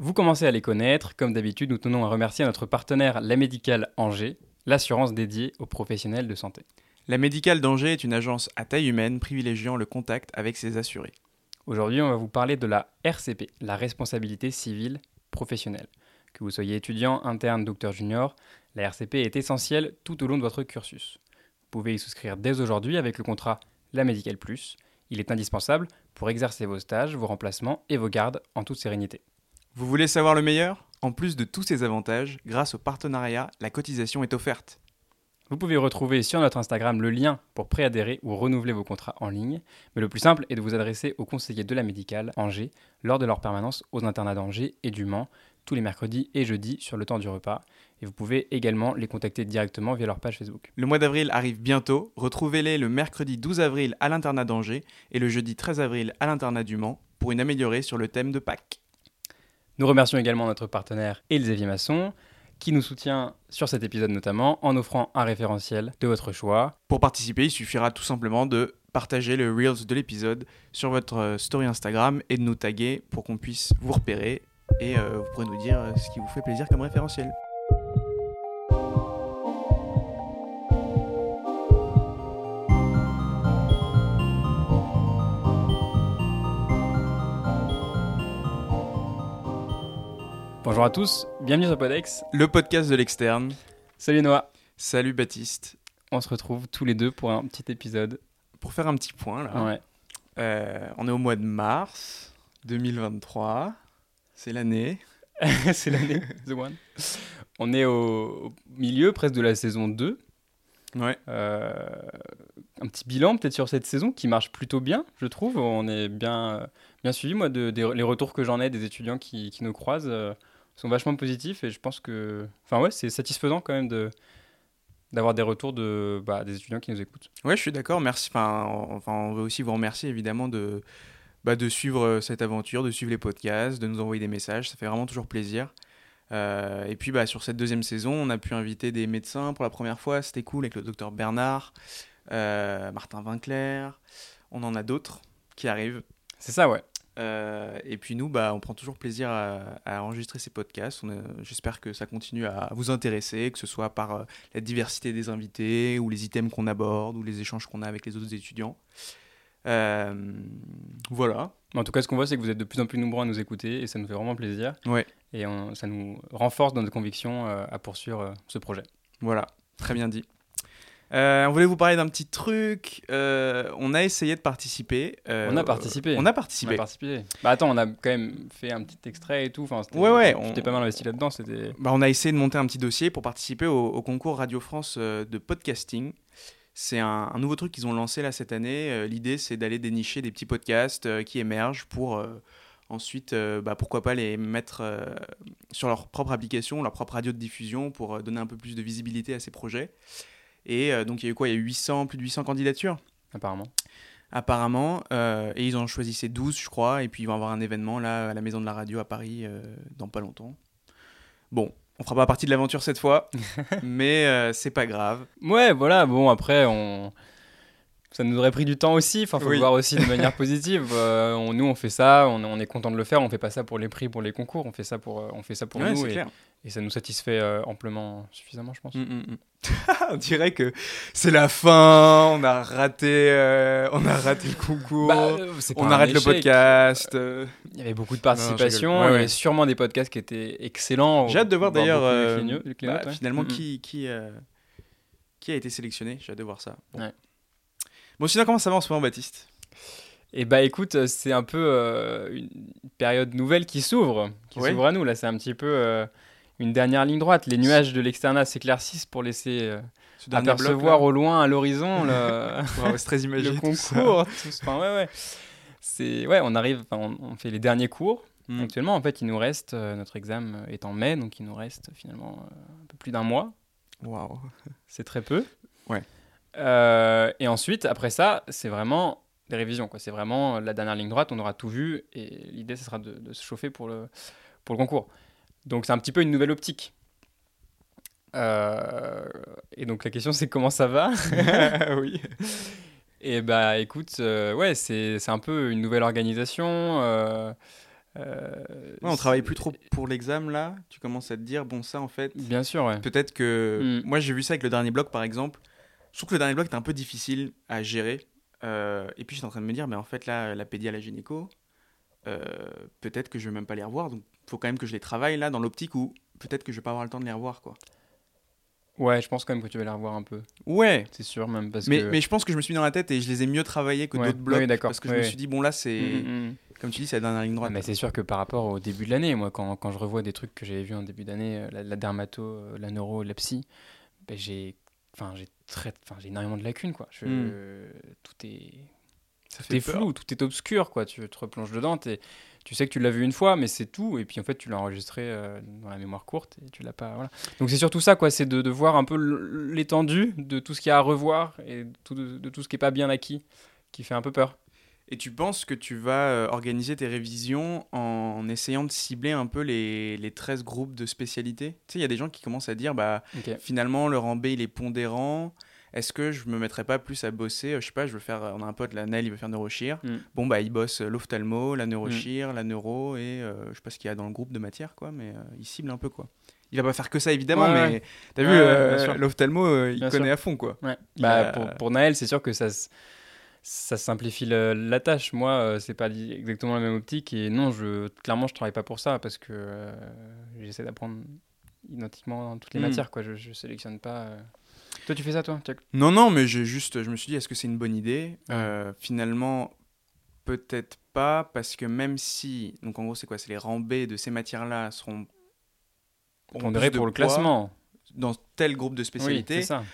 Vous commencez à les connaître. Comme d'habitude, nous tenons à remercier notre partenaire La Médicale Angers, l'assurance dédiée aux professionnels de santé. La Médicale d'Angers est une agence à taille humaine privilégiant le contact avec ses assurés. Aujourd'hui, on va vous parler de la RCP, la responsabilité civile professionnelle. Que vous soyez étudiant, interne, docteur junior, la RCP est essentielle tout au long de votre cursus. Vous pouvez y souscrire dès aujourd'hui avec le contrat La Médicale Plus. Il est indispensable pour exercer vos stages, vos remplacements et vos gardes en toute sérénité. Vous voulez savoir le meilleur? En plus de tous ces avantages, grâce au partenariat, la cotisation est offerte. Vous pouvez retrouver sur notre Instagram le lien pour préadhérer ou renouveler vos contrats en ligne, mais le plus simple est de vous adresser aux conseillers de la médicale Angers lors de leur permanence aux internats d'Angers et du Mans tous les mercredis et jeudis sur le temps du repas. Et vous pouvez également les contacter directement via leur page Facebook. Le mois d'avril arrive bientôt. Retrouvez-les le mercredi 12 avril à l'internat d'Angers et le jeudi 13 avril à l'internat du Mans pour une améliorée sur le thème de Pâques. Nous remercions également notre partenaire Elsevier Masson, qui nous soutient sur cet épisode notamment en offrant un référentiel de votre choix. Pour participer, il suffira tout simplement de partager le Reels de l'épisode sur votre euh, story Instagram et de nous taguer pour qu'on puisse vous repérer et euh, vous pourrez nous dire euh, ce qui vous fait plaisir comme référentiel. Bonjour à tous, bienvenue sur Podex. Le podcast de l'externe. Salut Noah. Salut Baptiste. On se retrouve tous les deux pour un petit épisode. Pour faire un petit point là. Ouais. Euh, on est au mois de mars 2023. C'est l'année. C'est l'année, The One. On est au au milieu presque de la saison 2. Ouais. Euh, un petit bilan peut-être sur cette saison qui marche plutôt bien, je trouve. On est bien, bien suivi. Moi, de, des- les retours que j'en ai des étudiants qui, qui nous croisent euh, sont vachement positifs et je pense que. Enfin, ouais, c'est satisfaisant quand même de d'avoir des retours de, bah, des étudiants qui nous écoutent. Ouais, je suis d'accord. Merci. Enfin, on- enfin, on veut aussi vous remercier évidemment de, bah, de suivre euh, cette aventure, de suivre les podcasts, de nous envoyer des messages. Ça fait vraiment toujours plaisir. Euh, et puis, bah, sur cette deuxième saison, on a pu inviter des médecins pour la première fois. C'était cool avec le docteur Bernard, euh, Martin Vinclair. On en a d'autres qui arrivent. C'est ça, ouais. Euh, et puis nous, bah, on prend toujours plaisir à, à enregistrer ces podcasts. J'espère que ça continue à vous intéresser, que ce soit par euh, la diversité des invités, ou les items qu'on aborde, ou les échanges qu'on a avec les autres étudiants. Euh, voilà. En tout cas, ce qu'on voit, c'est que vous êtes de plus en plus nombreux à nous écouter et ça nous fait vraiment plaisir. Ouais. Et on- ça nous renforce dans notre conviction euh, à poursuivre ce projet. Voilà, très bien dit. Euh, on voulait vous parler d'un petit truc. Euh, on a essayé de participer. euh, On a participé. On a On participé. a participé. Bah attends, on a quand même fait un petit extrait et tout. Enfin, Ouais, ouais, on- t'es pas mal investi là-dedans. C'était. Bah, on a essayé de monter un petit dossier pour participer au, au concours Radio France de podcasting. C'est un, un nouveau truc qu'ils ont lancé là cette année. Euh, L'idée, c'est d'aller dénicher des petits podcasts euh, qui émergent pour euh, ensuite, euh, bah, pourquoi pas les mettre euh, sur leur propre application, leur propre radio de diffusion pour euh, donner un peu plus de visibilité à ces projets. Et euh, donc, il y a eu quoi? Il y a eu 800, plus de 800 candidatures? Apparemment. apparemment, euh, et ils en choisissaient 12, je crois, et puis ils vont avoir un événement là à la Maison de la Radio à Paris euh, dans pas longtemps. Bon, on fera pas partie de l'aventure cette fois, mais euh, c'est pas grave. Ouais, voilà. Bon, après, on. Ça nous aurait pris du temps aussi. Enfin, faut Oui. le voir aussi de manière positive. Euh, on- nous, on fait ça. On, on est content de le faire. On fait pas ça pour les prix, pour les concours. On fait ça pour, euh, on fait ça pour Ouais, nous. Et, clair. et ça nous satisfait euh, amplement, suffisamment, je pense. Mm, mm, mm. on dirait que c'est la fin, on a raté, euh, on a raté le concours, Bah, on arrête le podcast. Il y avait beaucoup de Non, participation. rigole. Ouais, Il y avait sûrement des podcasts qui étaient excellents. J'ai hâte de voir d'ailleurs bah, ouais. finalement qui, qui, qui a été sélectionné. J'ai hâte de voir ça. Bon. Bon, sinon comment ça va en ce moment, Baptiste? Et bah écoute, euh, c'est un peu euh, une période nouvelle qui s'ouvre, qui s'ouvre à nous. Là, c'est un petit peu euh, une dernière ligne droite. Les nuages de l'externat s'éclaircissent pour laisser euh, bloc, apercevoir au loin, à l'horizon, le, très imagé. le tout ça. concours. tout ça. Enfin, ouais, ouais. C'est ouais, on arrive, on, on fait les derniers cours. Mm. Actuellement, en fait, il nous reste notre examen est en mai, donc il nous reste finalement un peu plus d'un mois. Waouh. C'est très peu. Ouais. Euh, et ensuite, après ça, c'est vraiment des révisions. C'est vraiment la dernière ligne droite, on aura tout vu. Et l'idée, ce sera de, de se chauffer pour le, pour le concours. Donc, c'est un petit peu une nouvelle optique. Euh, et donc, la question, c'est comment ça va? Oui. Et bah, écoute, euh, ouais, c'est un peu une nouvelle organisation. Euh, Ouais, on travaille plus trop pour l'examen là. Tu commences à te dire, bon, ça en fait, Bien sûr, ouais. peut-être que. Mm. Moi j'ai vu ça avec le dernier bloc par exemple. Je trouve que le dernier bloc est un peu difficile à gérer. Euh, et puis j'étais en train de me dire, mais en fait là, la pédia, la gynéco, euh, peut-être que je vais même pas les revoir. Donc il faut quand même que je les travaille là dans l'optique où peut-être que je vais pas avoir le temps de les revoir quoi. Ouais, je pense quand même que tu vas les revoir un peu. Ouais. C'est sûr, même. Parce Mais, que... mais je pense que je me suis mis dans la tête et je les ai mieux travaillés que Ouais. d'autres blocs. Oui, d'accord. Parce que je me suis dit, bon là c'est. Mm, mm, mm. Comme tu dis, c'est la dernière ligne droite. mais c'est sûr que par rapport au début de l'année, moi, quand, quand je revois des trucs que j'avais vus en début d'année, euh, la, la dermato, la neuro, la psy, ben, j'ai, enfin, j'ai très, enfin, j'ai énormément de lacunes, quoi. Je, Mm. Tout est, Ça tout est flou, tout est obscur, quoi. Tu te replonges dedans, t'es- tu sais que tu l'as vu une fois, mais c'est tout. Et puis en fait, tu l'as enregistré euh, dans la mémoire courte et tu l'as pas. Voilà. Donc c'est surtout ça, quoi. C'est de, de voir un peu l'étendue de tout ce qu'il y a à revoir et tout- de, de tout ce qui est pas bien acquis, qui fait un peu peur. Et tu penses que tu vas euh, organiser tes révisions en essayant de cibler un peu les, les 13 groupes de spécialités? Tu sais, il y a des gens qui commencent à dire, bah, finalement, le rang B, il est pondérant. Est-ce que je me mettrais pas plus à bosser? Euh, Je sais pas, je veux faire. On a un pote, la Nel, il veut faire neurochir. Mm. Bon, bah, il bosse euh, l'ophtalmo, la neurochir, la neuro et euh, je sais pas ce qu'il y a dans le groupe de matière, quoi, mais euh, il cible un peu, quoi. Il va pas faire que ça, évidemment, Ouais, mais ouais. t'as Ouais, vu, euh, l'ophtalmo, euh, il Bien connaît sûr. à fond, quoi. Bah, a- pour, pour Naël, c'est sûr que ça, ça simplifie la tâche. Moi, euh, c'est pas exactement la même optique. Et non, je, clairement, je travaille pas pour ça parce que euh, j'essaie d'apprendre identiquement dans toutes les Mm. matières. Quoi. Je, je sélectionne pas. euh. Toi, tu fais ça, toi Non, non, mais j'ai juste, je me suis dit, est-ce que c'est une bonne idée? Ouais. Euh, Finalement, peut-être pas, parce que même si, donc en gros, c'est quoi? C'est les rangs B de ces matières-là seront auront pondéré plus de pour le classement. dans tel groupe de Oui, spécialités. c'est ça.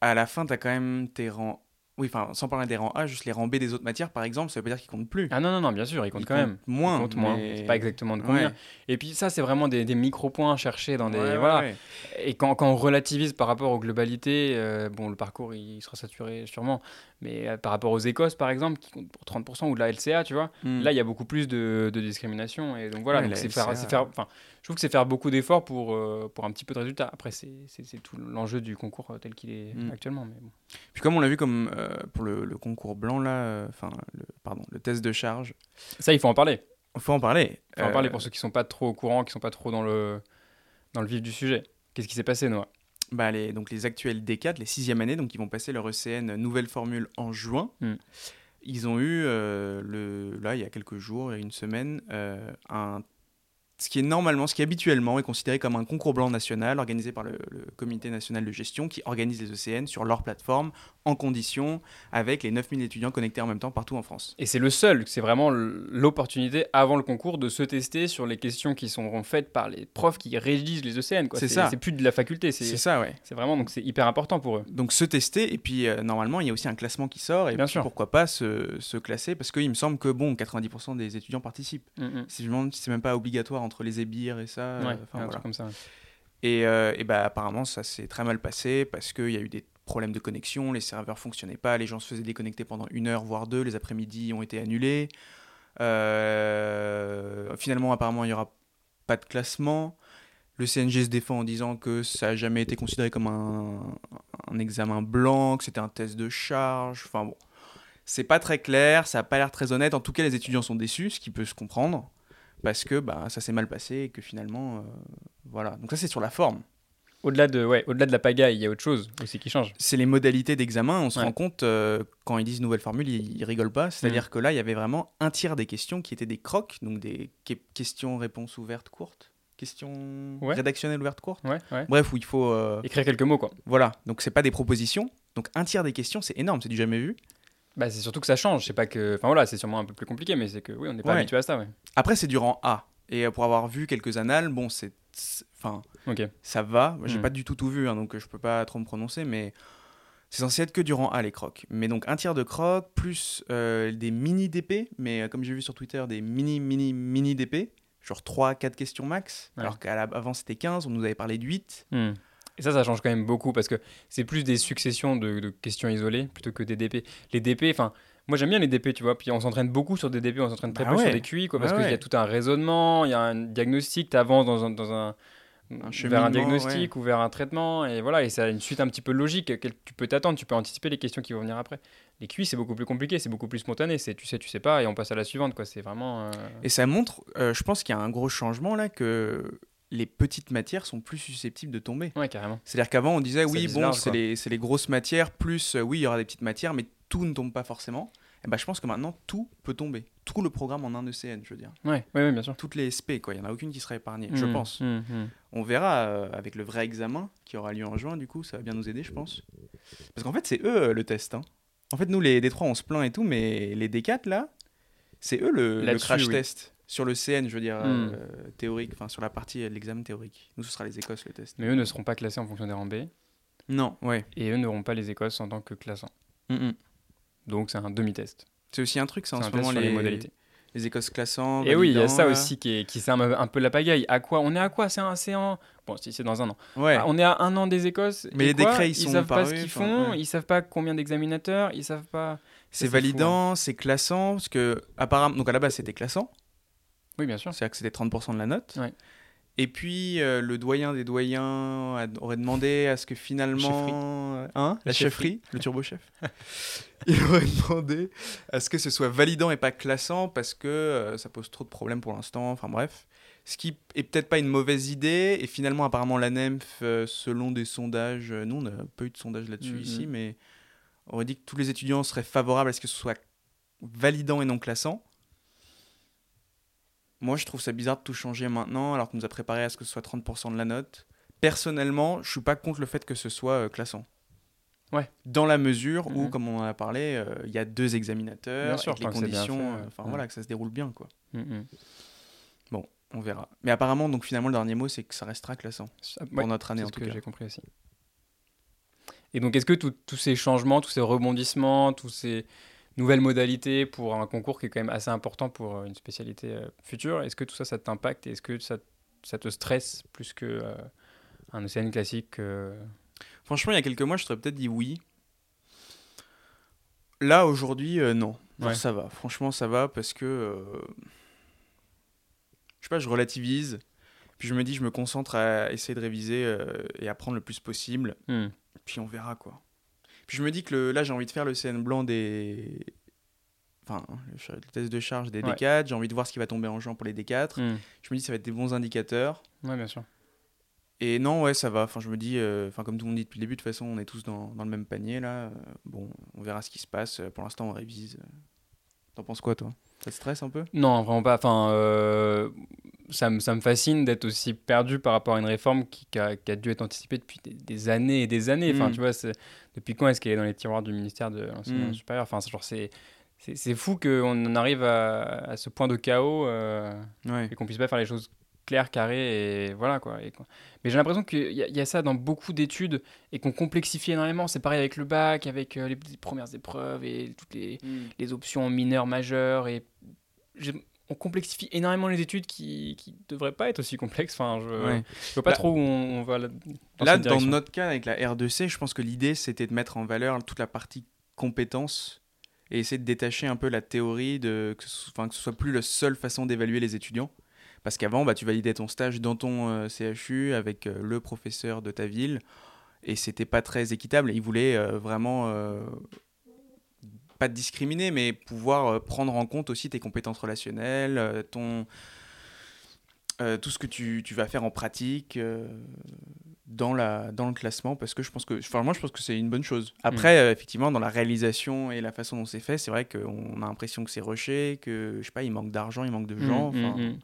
à la fin, tu as quand même tes rangs. Oui, enfin, sans parler des rangs A, juste les rangs B des autres matières, par exemple, ça veut pas dire qu'ils comptent plus. Ah non, non, non, bien sûr, Ils quand même. comptent moins. Il compte moins. mais- C'est pas exactement de combien. Ouais. Et puis ça, c'est vraiment des, des micro-points cherchés dans des. Ouais, voilà. ouais. Et quand, quand on relativise par rapport aux globalités, euh, bon, le parcours il sera saturé sûrement, mais euh, par rapport aux Écosses par exemple, qui comptent pour 30%, ou de la LCA, tu vois, Hmm. là il y a beaucoup plus de, de discrimination. Et donc voilà, donc c'est faire, LCA. c'est faire, enfin, je trouve que c'est faire beaucoup d'efforts pour, euh, pour un petit peu de résultats. Après, c'est tout l'enjeu du concours euh, tel qu'il est Mm. actuellement. Mais bon. Puis comme on l'a vu comme euh, pour le, le concours blanc là, enfin le pardon, le test de charge, Ça, il faut en parler. il faut en parler. Il faut en parler pour ceux qui sont pas trop au courant, qui sont pas trop dans le, dans le vif du sujet. Qu'est-ce qui s'est passé, Noah? Bah, les, donc les actuels D4, les sixième années, donc ils vont passer leur ECN nouvelle formule en juin. Mm. Ils ont eu, euh, le, là, il y a quelques jours, a une semaine, euh, un, ce qui est normalement, ce qui habituellement est considéré comme un concours blanc national organisé par le, le Comité national de gestion qui organise les ECN sur leur plateforme en condition avec les 9000 étudiants connectés en même temps partout en France. Et c'est le seul, c'est vraiment l'opportunité avant le concours de se tester sur les questions qui seront faites par les profs qui rédigent les ECN. C'est ça. C'est plus de la faculté, C'est ça, ouais. c'est vraiment donc c'est hyper important pour eux. Donc se tester, et puis euh, normalement, il y a aussi un classement qui sort, et Bien puis sûr. pourquoi pas se, se classer, parce qu'il me semble que, bon, 90% des étudiants participent. Mm, mm. Si je me demande si c'est même pas obligatoire entre les ébires et ça. euh, Ouais, enfin, un voilà. truc comme ça. Et, euh, et bah, apparemment, ça s'est très mal passé parce qu'il y a eu des problèmes de connexion, les serveurs fonctionnaient pas, les gens se faisaient déconnecter pendant une heure, voire deux, les après-midi ont été annulés. Euh, finalement, apparemment, il n'y aura pas de classement. Le CNG se défend en disant que ça n'a jamais été considéré comme un, un examen blanc, que c'était un test de charge. Enfin bon, c'est pas très clair, ça n'a pas l'air très honnête. En tout cas, les étudiants sont déçus, ce qui peut se comprendre, parce que bah, ça s'est mal passé et que finalement, euh, voilà. Donc ça, c'est sur la forme. Au-delà de, ouais, au-delà de la pagaille, il y a autre chose aussi qui change. C'est les modalités d'examen. On se Ouais. rend compte, euh, quand ils disent nouvelle formule, ils, ils rigolent pas. C'est-à-dire que là, il y avait vraiment un tiers des questions qui étaient des crocs, donc des que- questions-réponses ouvertes courtes. Questions Ouais. rédactionnelles ouvertes courtes. Ouais, ouais. Bref, où il faut. euh, Écrire quelques mots, quoi. Voilà, donc c'est pas des propositions. Donc un tiers des questions, c'est énorme, c'est du jamais vu. Bah, c'est surtout que ça change. C'est pas que. Enfin voilà, c'est sûrement un peu plus compliqué, mais c'est que oui, on n'est pas Ouais. habitué à ça, ouais. Après, c'est du rang A. Et euh, pour avoir vu quelques annales, bon, c'est. c'est- Enfin, Ok. ça va. Moi, J'ai Mm. pas du tout tout vu, hein, donc euh, je peux pas trop me prononcer, mais c'est censé être que du rang A les crocs. Mais donc un tiers de crocs, plus euh, des mini DP, mais euh, comme j'ai vu sur Twitter, des mini, mini, mini DP, genre 3-4 questions max, Ouais. alors qu'avant c'était 15, on nous avait parlé de 8. Hmm. Et ça, ça change quand même beaucoup parce que c'est plus des successions de, de questions isolées plutôt que des DP. Les DP, enfin, moi j'aime bien les DP, tu vois. Puis on s'entraîne beaucoup sur des DP, on s'entraîne très Bah peu ouais. sur des QI, quoi, parce Ouais, qu'il y a tout un raisonnement, il y a un diagnostic, tu avances dans un, dans un, vers un diagnostic ou vers un traitement. Et voilà, et ça a une suite un petit peu logique. que Tu peux t'attendre, tu peux anticiper les questions qui vont venir après. Les QI, c'est beaucoup plus compliqué, c'est beaucoup plus spontané. C'est tu sais, tu sais pas, et on passe à la suivante. quoi. C'est vraiment. euh, Et ça montre, euh, je pense qu'il y a un gros changement là, que les petites matières sont plus susceptibles de tomber. Ouais, carrément. C'est-à-dire qu'avant, on disait, oui, bon, c'est les, les grosses matières, plus, euh, oui, il y aura des petites matières, mais tout ne tombe pas forcément. Et ben, je pense que maintenant, tout peut tomber. Tout le programme en un ECN, je veux dire. Ouais, ouais, ouais, bien sûr. Toutes les SP, quoi. Il n'y en a aucune qui sera épargnée, je Mm, pense. mm, mm. On verra euh, avec le vrai examen qui aura lieu en juin, du coup, ça va bien nous aider, je pense. Parce qu'en fait, c'est eux euh, le test. hein. En fait, nous, les D3, on se plaint et tout, mais les D4, là, c'est eux le, crash oui. test. Sur le CN, je veux dire, Mm. euh, théorique, enfin, sur la partie euh, de l'examen théorique. Nous, ce sera les Écosses, le test. Mais eux ne seront pas classés en fonction des rangs B. Non, ouais. Et eux n'auront pas les Écosses en tant que classants. Mm, mm. Donc c'est un demi-test. C'est aussi un truc, ça, en ce test moment, les, les modalités. les Écosses classants. Et oui, il y a ça là. aussi qui, est, qui sert un, peu la pagaille. À quoi On est à quoi? C'est un, en... Bon, si c'est dans un an. Ouais. Ah, on est à un an des Écosses. Mais les quoi? décrets, ils ils sont savent pas ce qu'ils font. ouais. Ils savent pas combien d'examinateurs. Ils savent pas. c'est fou, validant, c'est classant, parce que, apparemment, donc à la base, c'était classant. Oui, bien sûr. C'est-à-dire que c'était 30% de la note. Ouais. Et puis, euh, le doyen des doyens a- aurait demandé à ce que finalement. Hein La, La chefferie, le turbo-chef. Il aurait demandé à ce que ce soit validant et pas classant parce que euh, ça pose trop de problèmes pour l'instant. Enfin bref. Ce qui est peut-être pas une mauvaise idée. Et finalement, apparemment, la NEMF, euh, selon des sondages, euh, nous, on n'a pas eu de sondage là-dessus Mhm. ici, mais aurait dit que tous les étudiants seraient favorables à ce que ce soit validant et non classant. Moi, je trouve ça bizarre de tout changer maintenant, alors qu'on nous a préparé à ce que ce soit 30% de la note. Personnellement, je suis pas contre le fait que ce soit euh, classant. Ouais. Dans la mesure où, Mhm. comme on en a parlé, euh, il y a deux examinateurs, Bien sûr, les conditions, enfin Ouais. voilà, que ça se déroule bien, quoi. Mm, mm. On verra. Mais apparemment, donc finalement, le dernier mot, c'est que ça restera classant pour ouais, notre année c'est en ce tout que cas. j'ai compris aussi. Et donc, est-ce que tous ces changements, tous ces rebondissements, tous ces nouvelles modalités pour un concours qui est quand même assez important pour euh, une spécialité euh, future, est-ce que tout ça, ça t'impacte Est-ce que ça, ça te stresse plus que euh, un océan classique Franchement, il y a quelques mois, je t'aurais peut-être dit oui. Là, aujourd'hui, euh, non. Genre, Ouais. Ça va. Franchement, ça va parce que. euh, Je sais pas, je relativise. Puis je me dis, je me concentre à essayer de réviser euh, et apprendre le plus possible. hmm. Puis on verra quoi. Puis je me dis que le- là, j'ai envie de faire le CN blanc des. Enfin, le, test de charge des Ouais. D4. J'ai envie de voir ce qui va tomber en juin pour les D4. Hmm. Je me dis, ça va être des bons indicateurs. Ouais, bien sûr. Et non, ouais, ça va. Enfin, je me dis, euh, comme tout le monde dit depuis le début, de toute façon, on est tous dans, dans le même panier là. Euh, bon, on verra ce qui se passe. Euh, Pour l'instant, on révise. T'en penses quoi, toi? Ça te stresse un peu? Non, vraiment pas. Enfin, euh, ça, me, ça me fascine d'être aussi perdu par rapport à une réforme qui, qui a, qui a dû être anticipée depuis des, des années et des années. Enfin, Mm. tu vois, depuis quand est-ce qu'elle est dans les tiroirs du ministère de l'enseignement Mm. supérieur? Enfin, c'est c'est. C'est c'est fou qu'on en arrive à, à ce point de chaos euh, Ouais. et qu'on puisse pas faire les choses claires, carrées et voilà quoi. Et quoi. Mais j'ai l'impression qu'il y, y a ça dans beaucoup d'études et qu'on complexifie énormément. C'est pareil avec le bac, avec euh, les, les premières épreuves et toutes les, les options mineures, majeures. Et on complexifie énormément les études qui ne devraient pas être aussi complexes. Enfin, je ne Ouais. vois pas Là- trop où on, on va là, dans Là, dans notre cas, avec la R2C, je pense que l'idée, c'était de mettre en valeur toute la partie compétences et essayer de détacher un peu la théorie, de, que, ce, que ce soit plus la seule façon d'évaluer les étudiants. Parce qu'avant, bah, tu validais ton stage dans ton euh, CHU avec euh, le professeur de ta ville et c'était pas très équitable. Ils voulaient euh, vraiment pas te discriminer, mais pouvoir prendre en compte aussi tes compétences relationnelles, ton, tout ce que tu, tu vas faire en pratique dans, la, dans le classement, parce que je pense que, enfin, moi je pense que c'est une bonne chose. Après, euh, effectivement, dans la réalisation et la façon dont c'est fait, c'est vrai qu'on a l'impression que c'est rushé, que je sais pas, il manque d'argent, il manque de gens. Mm, mm, enfin, mm.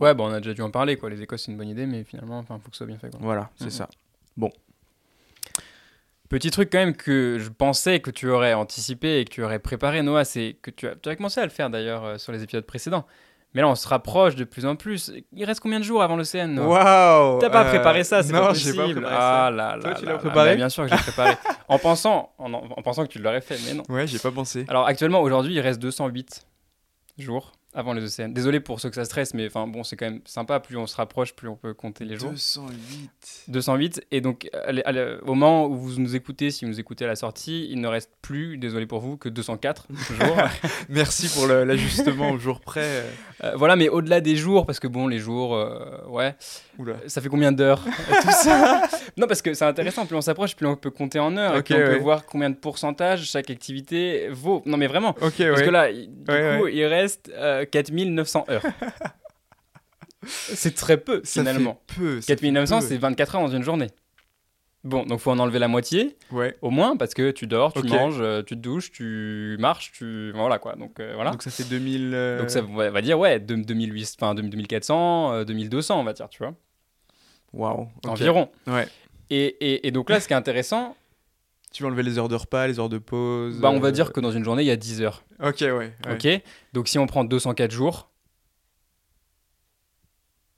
Ouais, bon, on a déjà dû en parler. Quoi. Les Écosses, c'est une bonne idée, mais finalement, il faut que ce soit bien fait. Quoi. Voilà, c'est Mhm. ça. Petit truc quand même que je pensais que tu aurais anticipé et que tu aurais préparé, Noah, c'est que tu as, tu as commencé à le faire d'ailleurs euh, sur les épisodes précédents. Mais là, on se rapproche de plus en plus. Il reste combien de jours avant le CN Noah? Waouh T'as pas préparé ça, c'est non, pas j'ai possible. pas préparé ah ça. là Toi, là tu là l'as là. préparé Bah, Bien sûr que j'ai préparé. en pensant, en, en pensant que tu l'aurais fait, mais non. Ouais, j'ai pas pensé. Alors actuellement, aujourd'hui, il reste 208 jours avant les ECN. Désolé pour ceux que ça stresse, mais enfin bon, c'est quand même sympa. Plus on se rapproche, plus on peut compter les jours. 208. 208. Et donc, au moment où vous nous écoutez, si vous nous écoutez à la sortie, il ne reste plus, désolé pour vous, que 204 jours. Merci pour l'ajustement au jour près. Euh, voilà, mais au-delà des jours, parce que bon, les jours, euh, ouais, Oula. ça fait combien d'heures Tout ça? Non, parce que c'est intéressant, plus on s'approche, plus on peut compter en heures, et Ok, puis on peut voir combien de pourcentage chaque activité vaut. Non, mais vraiment. Ok, Parce ouais. que là, du Ouais, coup, il reste euh, 4900 heures. c'est très peu, Ça finalement. fait peu. ça 4900, fait peu. c'est 24 heures dans une journée. Bon, donc faut en enlever la moitié, Ouais. au moins, parce que tu dors, tu manges, euh, tu te douches, tu marches, tu... Voilà, quoi. Donc, euh, voilà. Donc ça fait 2000. euh, Donc ça on va dire, ouais, de- 2800, enfin, 2400, euh, 2200, on va dire, tu vois. Waouh. Environ. Ouais. Et, et, et donc là, ce qui est intéressant, Tu vas enlever les heures de repas, les heures de pause. bah, on va euh, dire que dans une journée, il y a 10 heures. Ok, ouais. ouais. Ok Donc si on prend 204 jours,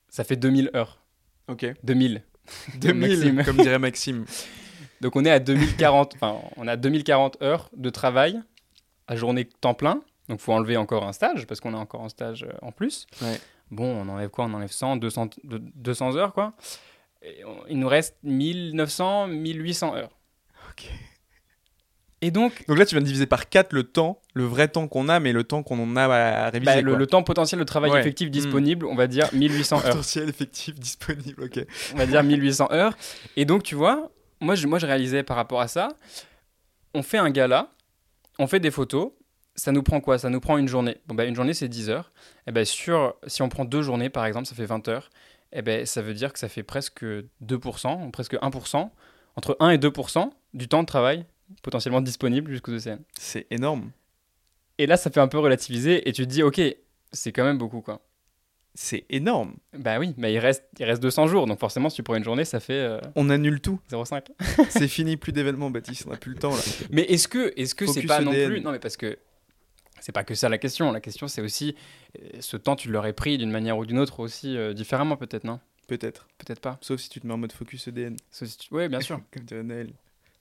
ça fait 2000 heures. Ok. 2000. 2000, Maxime. comme dirait Maxime. Donc on est à 2040, enfin, on a 2040 heures de travail à journée temps plein. Donc faut enlever encore un stage parce qu'on est encore en stage euh, en plus. Ouais. Bon, on enlève quoi? On enlève 100, 200, de- 200 heures quoi. Et on- il nous reste 1900, 1800 heures. Ok. Et donc, Donc là, tu viens de diviser par 4 le temps, le vrai temps qu'on a, mais le temps qu'on en a à réviser. bah, le, quoi. le temps potentiel de travail Ouais. effectif Hmm. disponible, on va dire 1800 heures. potentiel effectif disponible. Ok. on va dire 1800 heures. Et donc, tu vois, moi je, moi, je réalisais par rapport à ça, on fait un gala, on fait des photos, ça nous prend quoi? Ça nous prend une journée. Bon, bah, une journée, c'est 10 heures. Et ben sur, si on prend deux journées, par exemple, ça fait 20 heures. Et ben ça veut dire que ça fait presque 2%, presque 1%, entre 1 et 2% du temps de travail potentiellement disponible jusqu'aux ECN. C'est énorme. Et là, ça fait un peu relativiser et tu te dis, ok, c'est quand même beaucoup, quoi. C'est énorme. Bah oui, mais il reste, il reste 200 jours, donc forcément, si tu prends une journée, ça fait euh, On annule tout. 0,5. C'est fini, plus d'événements, Baptiste. On n'a plus le temps là. Mais est-ce que est-ce que c'est pas non EDN. plus non mais parce que c'est pas que ça la question. La question c'est aussi euh, ce temps tu l'aurais pris d'une manière ou d'une autre aussi euh, différemment peut-être non? Peut-être. Peut-être pas. Sauf si tu te mets en mode focus EDN. Oui bien sûr. Comme dirait Naël.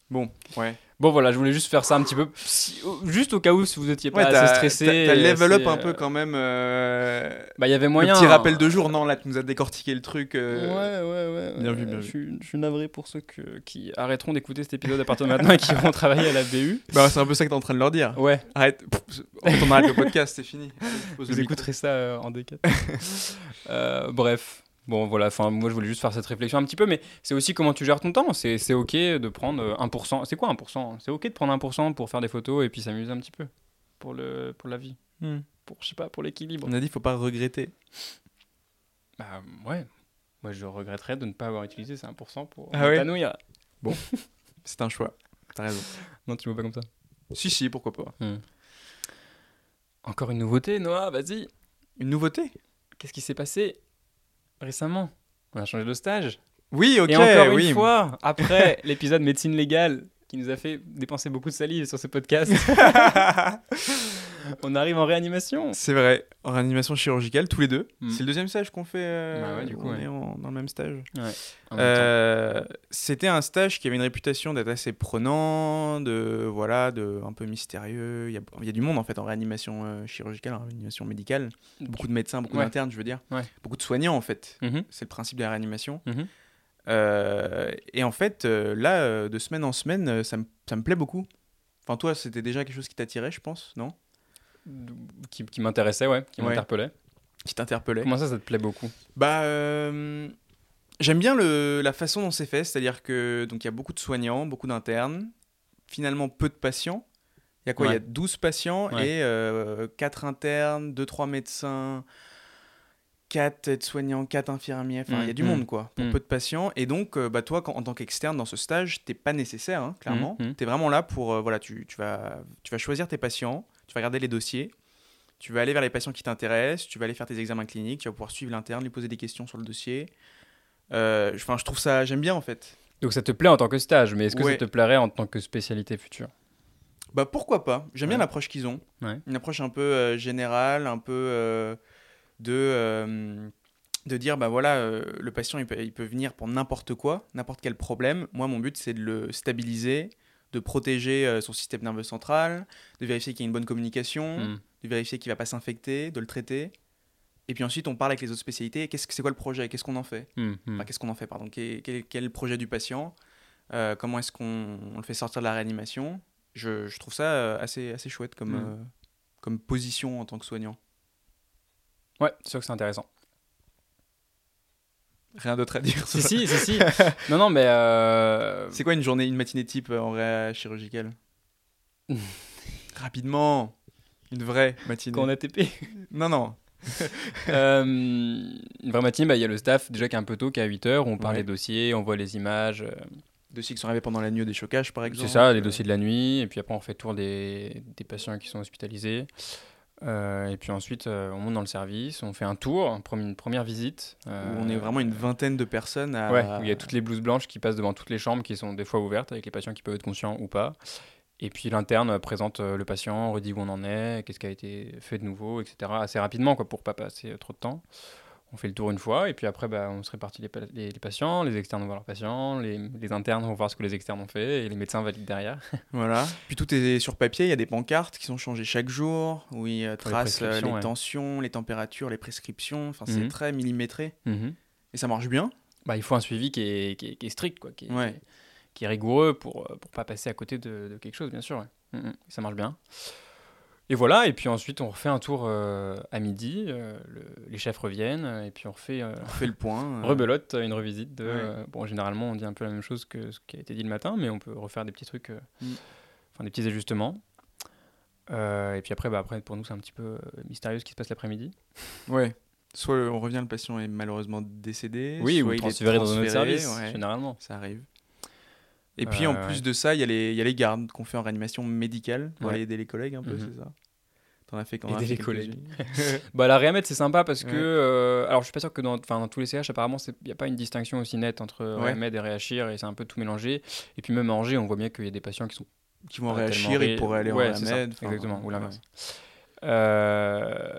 Bon, ouais. bon voilà je voulais juste faire ça un petit peu oh, juste au cas où si vous étiez pas Ouais, assez stressé. t'as- level up un peu euh, quand même. euh, Bah il y avait moyen. Le petit hein. rappel de jour, non, là, tu nous as décortiqué le truc. euh, Ouais, ouais, ouais. bien vu, bien je, vu. je suis navré pour ceux que- qui arrêteront d'écouter cet épisode à partir de maintenant et qui vont travailler à la BU. Bah, c'est un peu ça que t'es en train de leur dire. Ouais, Arrête. On arrête le podcast, c'est fini. Allez, vous écouterez ça euh, en décalé. Euh, bref. Bon, voilà, enfin, moi je voulais juste faire cette réflexion un petit peu, mais c'est aussi comment tu gères ton temps. C'est c'est ok de prendre euh, 1%. C'est quoi 1% C'est ok de prendre 1% pour faire des photos et puis s'amuser un petit peu pour, le, pour la vie. Hmm. Pour, je sais pas, pour l'équilibre. On a dit, faut pas regretter. Bah ouais. Moi je regretterais de ne pas avoir utilisé ces 1% pour Ah ouais? m'épanouir. C'est un choix. T'as raison. Non, tu vois pas comme ça. Si, si, pourquoi pas. Encore une nouveauté, Noah, vas-y. Une nouveauté? Qu'est-ce qui s'est passé? Récemment On a changé de stage. Oui, ok, Et encore oui. une fois, après l'épisode médecine légale qui nous a fait dépenser beaucoup de salive sur ce podcast, on arrive en réanimation. C'est vrai, en réanimation chirurgicale, tous les deux. Mm. C'est le deuxième stage qu'on fait. euh, Bah ouais, du coup, on ouais. est en- dans le même stage. Euh, C'était un stage qui avait une réputation d'être assez prenant, de voilà, de un peu mystérieux. Il y a, il y a du monde en fait en réanimation euh, chirurgicale, en réanimation médicale. Beaucoup de médecins, beaucoup d'internes, je veux dire. Beaucoup de soignants en fait. Mhm, C'est le principe de la réanimation. mhm. Et en fait, là, de semaine en semaine, ça me, ça me plaît beaucoup. Enfin, toi, c'était déjà quelque chose qui t'attirait, je pense, non? Qui, qui m'intéressait, ouais, qui Ouais. m'interpellait. Qui t'interpellait Comment ça, ça te plaît beaucoup? Bah, euh, j'aime bien le, la façon dont c'est fait, c'est-à-dire que donc il y a beaucoup de soignants, beaucoup d'internes, finalement peu de patients. Il y a quoi? Il y a Ouais. 12 patients Ouais. et 4 internes, 2-3 médecins, 4 aides-soignants, 4 infirmiers. Enfin, il y a du Mm, monde, quoi, pour mm. peu de patients. Et donc, euh, bah, toi, quand- en tant qu'externe dans ce stage, t'es pas nécessaire, hein, clairement. Tu es vraiment là pour, euh, voilà, tu, tu, vas, tu vas choisir tes patients, tu vas regarder les dossiers. Tu vas aller vers les patients qui t'intéressent, tu vas aller faire tes examens cliniques, tu vas pouvoir suivre l'interne, lui poser des questions sur le dossier. Euh, Enfin, je trouve ça, j'aime bien en fait. Donc ça te plaît en tant que stage, mais est-ce que Ouais. ça te plairait en tant que spécialité future? Bah pourquoi pas? J'aime bien l'approche qu'ils ont. Ouais. Une approche un peu euh, générale, un peu euh, de euh, de dire bah voilà le patient il peut, il peut venir pour n'importe quoi, n'importe quel problème. Moi mon but c'est de le stabiliser, de protéger euh, son système nerveux central, de vérifier qu'il y a une bonne communication, Hmm. de vérifier qu'il va pas s'infecter, de le traiter. Et puis ensuite, on parle avec les autres spécialités. Qu'est-ce que c'est quoi le projet? Qu'est-ce qu'on en fait? Hmm, hmm. Enfin, qu'est-ce qu'on en fait, pardon? Quel, quel- quel est le projet du patient? Euh, Comment est-ce qu'on on le fait sortir de la réanimation? Je, je trouve ça euh, assez, assez chouette comme, Mm. euh, comme position en tant que soignant. Ouais, c'est sûr que c'est intéressant. Rien d'autre à dire. si, si, si, si. Non, non, mais. euh, C'est quoi une journée, une matinée type euh, en réa chirurgicale Rapidement Une vraie matinée. Quand on a TP. Non, non. Euh, une vraie matinée, bah, il y a le staff déjà qui est un peu tôt, qui est à 8h, on parle Ouais. les dossiers, on voit les images. euh, Dossiers qui sont arrivés pendant la nuit au déchocage, par exemple. C'est ça, les dossiers de la nuit, et puis après on fait tour des, des patients qui sont hospitalisés. Euh, et puis ensuite, euh, on monte dans le service, on fait un tour, un premier- une première visite. Où euh, on est vraiment une vingtaine de personnes à. Ouais, où il y a toutes les blouses blanches qui passent devant toutes les chambres qui sont des fois ouvertes avec les patients qui peuvent être conscients ou pas. Et puis l'interne présente le patient, redit où on en est, qu'est-ce qui a été fait de nouveau, etc. assez rapidement quoi, pour pas passer trop de temps. On fait le tour une fois et puis après bah, on se répartit les, pa- les- les patients, les externes vont voir leurs patients, les, les internes vont voir ce que les externes ont fait et les médecins valident derrière. Voilà. Puis tout est sur papier, il y a des pancartes qui sont changées chaque jour, où ils euh, Pour tracent euh, les, ouais. tensions, les températures, les prescriptions. Enfin, c'est Mhm. très millimétré. Mhm. Et ça marche bien. Bah, il faut un suivi qui est, qui est, qui est strict, quoi, qui est, Ouais. qui est rigoureux pour ne pour pas passer à côté de, de quelque chose, bien sûr. ouais. Mhm. Ça marche bien. Et voilà, et puis ensuite on refait un tour euh, à midi, euh, le- les chefs reviennent, et puis on refait euh, On fait le point. rebelote, une revisite de... Ouais. bon, généralement on dit un peu la même chose que ce qui a été dit le matin, mais on peut refaire des petits trucs, Mm. enfin des petits ajustements. Et puis après, bah, après, pour nous, c'est un petit peu mystérieux ce qui se passe l'après-midi. Ouais. Soit on revient, le patient est malheureusement décédé. Oui, soit ou il est transféré dans un autre service, ouais, généralement. Ça arrive. Et puis en Euh, plus de ça, il y, a les- il y a les gardes qu'on fait en réanimation médicale pour aller aider les collègues un peu, Mhm. c'est ça? T'en as fait quand Aider les quelques-unes. Bah, la réamed, c'est sympa parce que. Ouais. euh, alors, je suis pas sûr que dans, enfin, dans tous les CH, apparemment, il n'y a pas une distinction aussi nette entre Ouais. rémed et réachir et c'est un peu tout mélangé. Et puis, même à Angers, on voit bien qu'il y a des patients qui sont. Qui vont tellement ils ré- pourraient aller Ouais, en enfin, Exactement, ou ouais. l'inverse. Euh,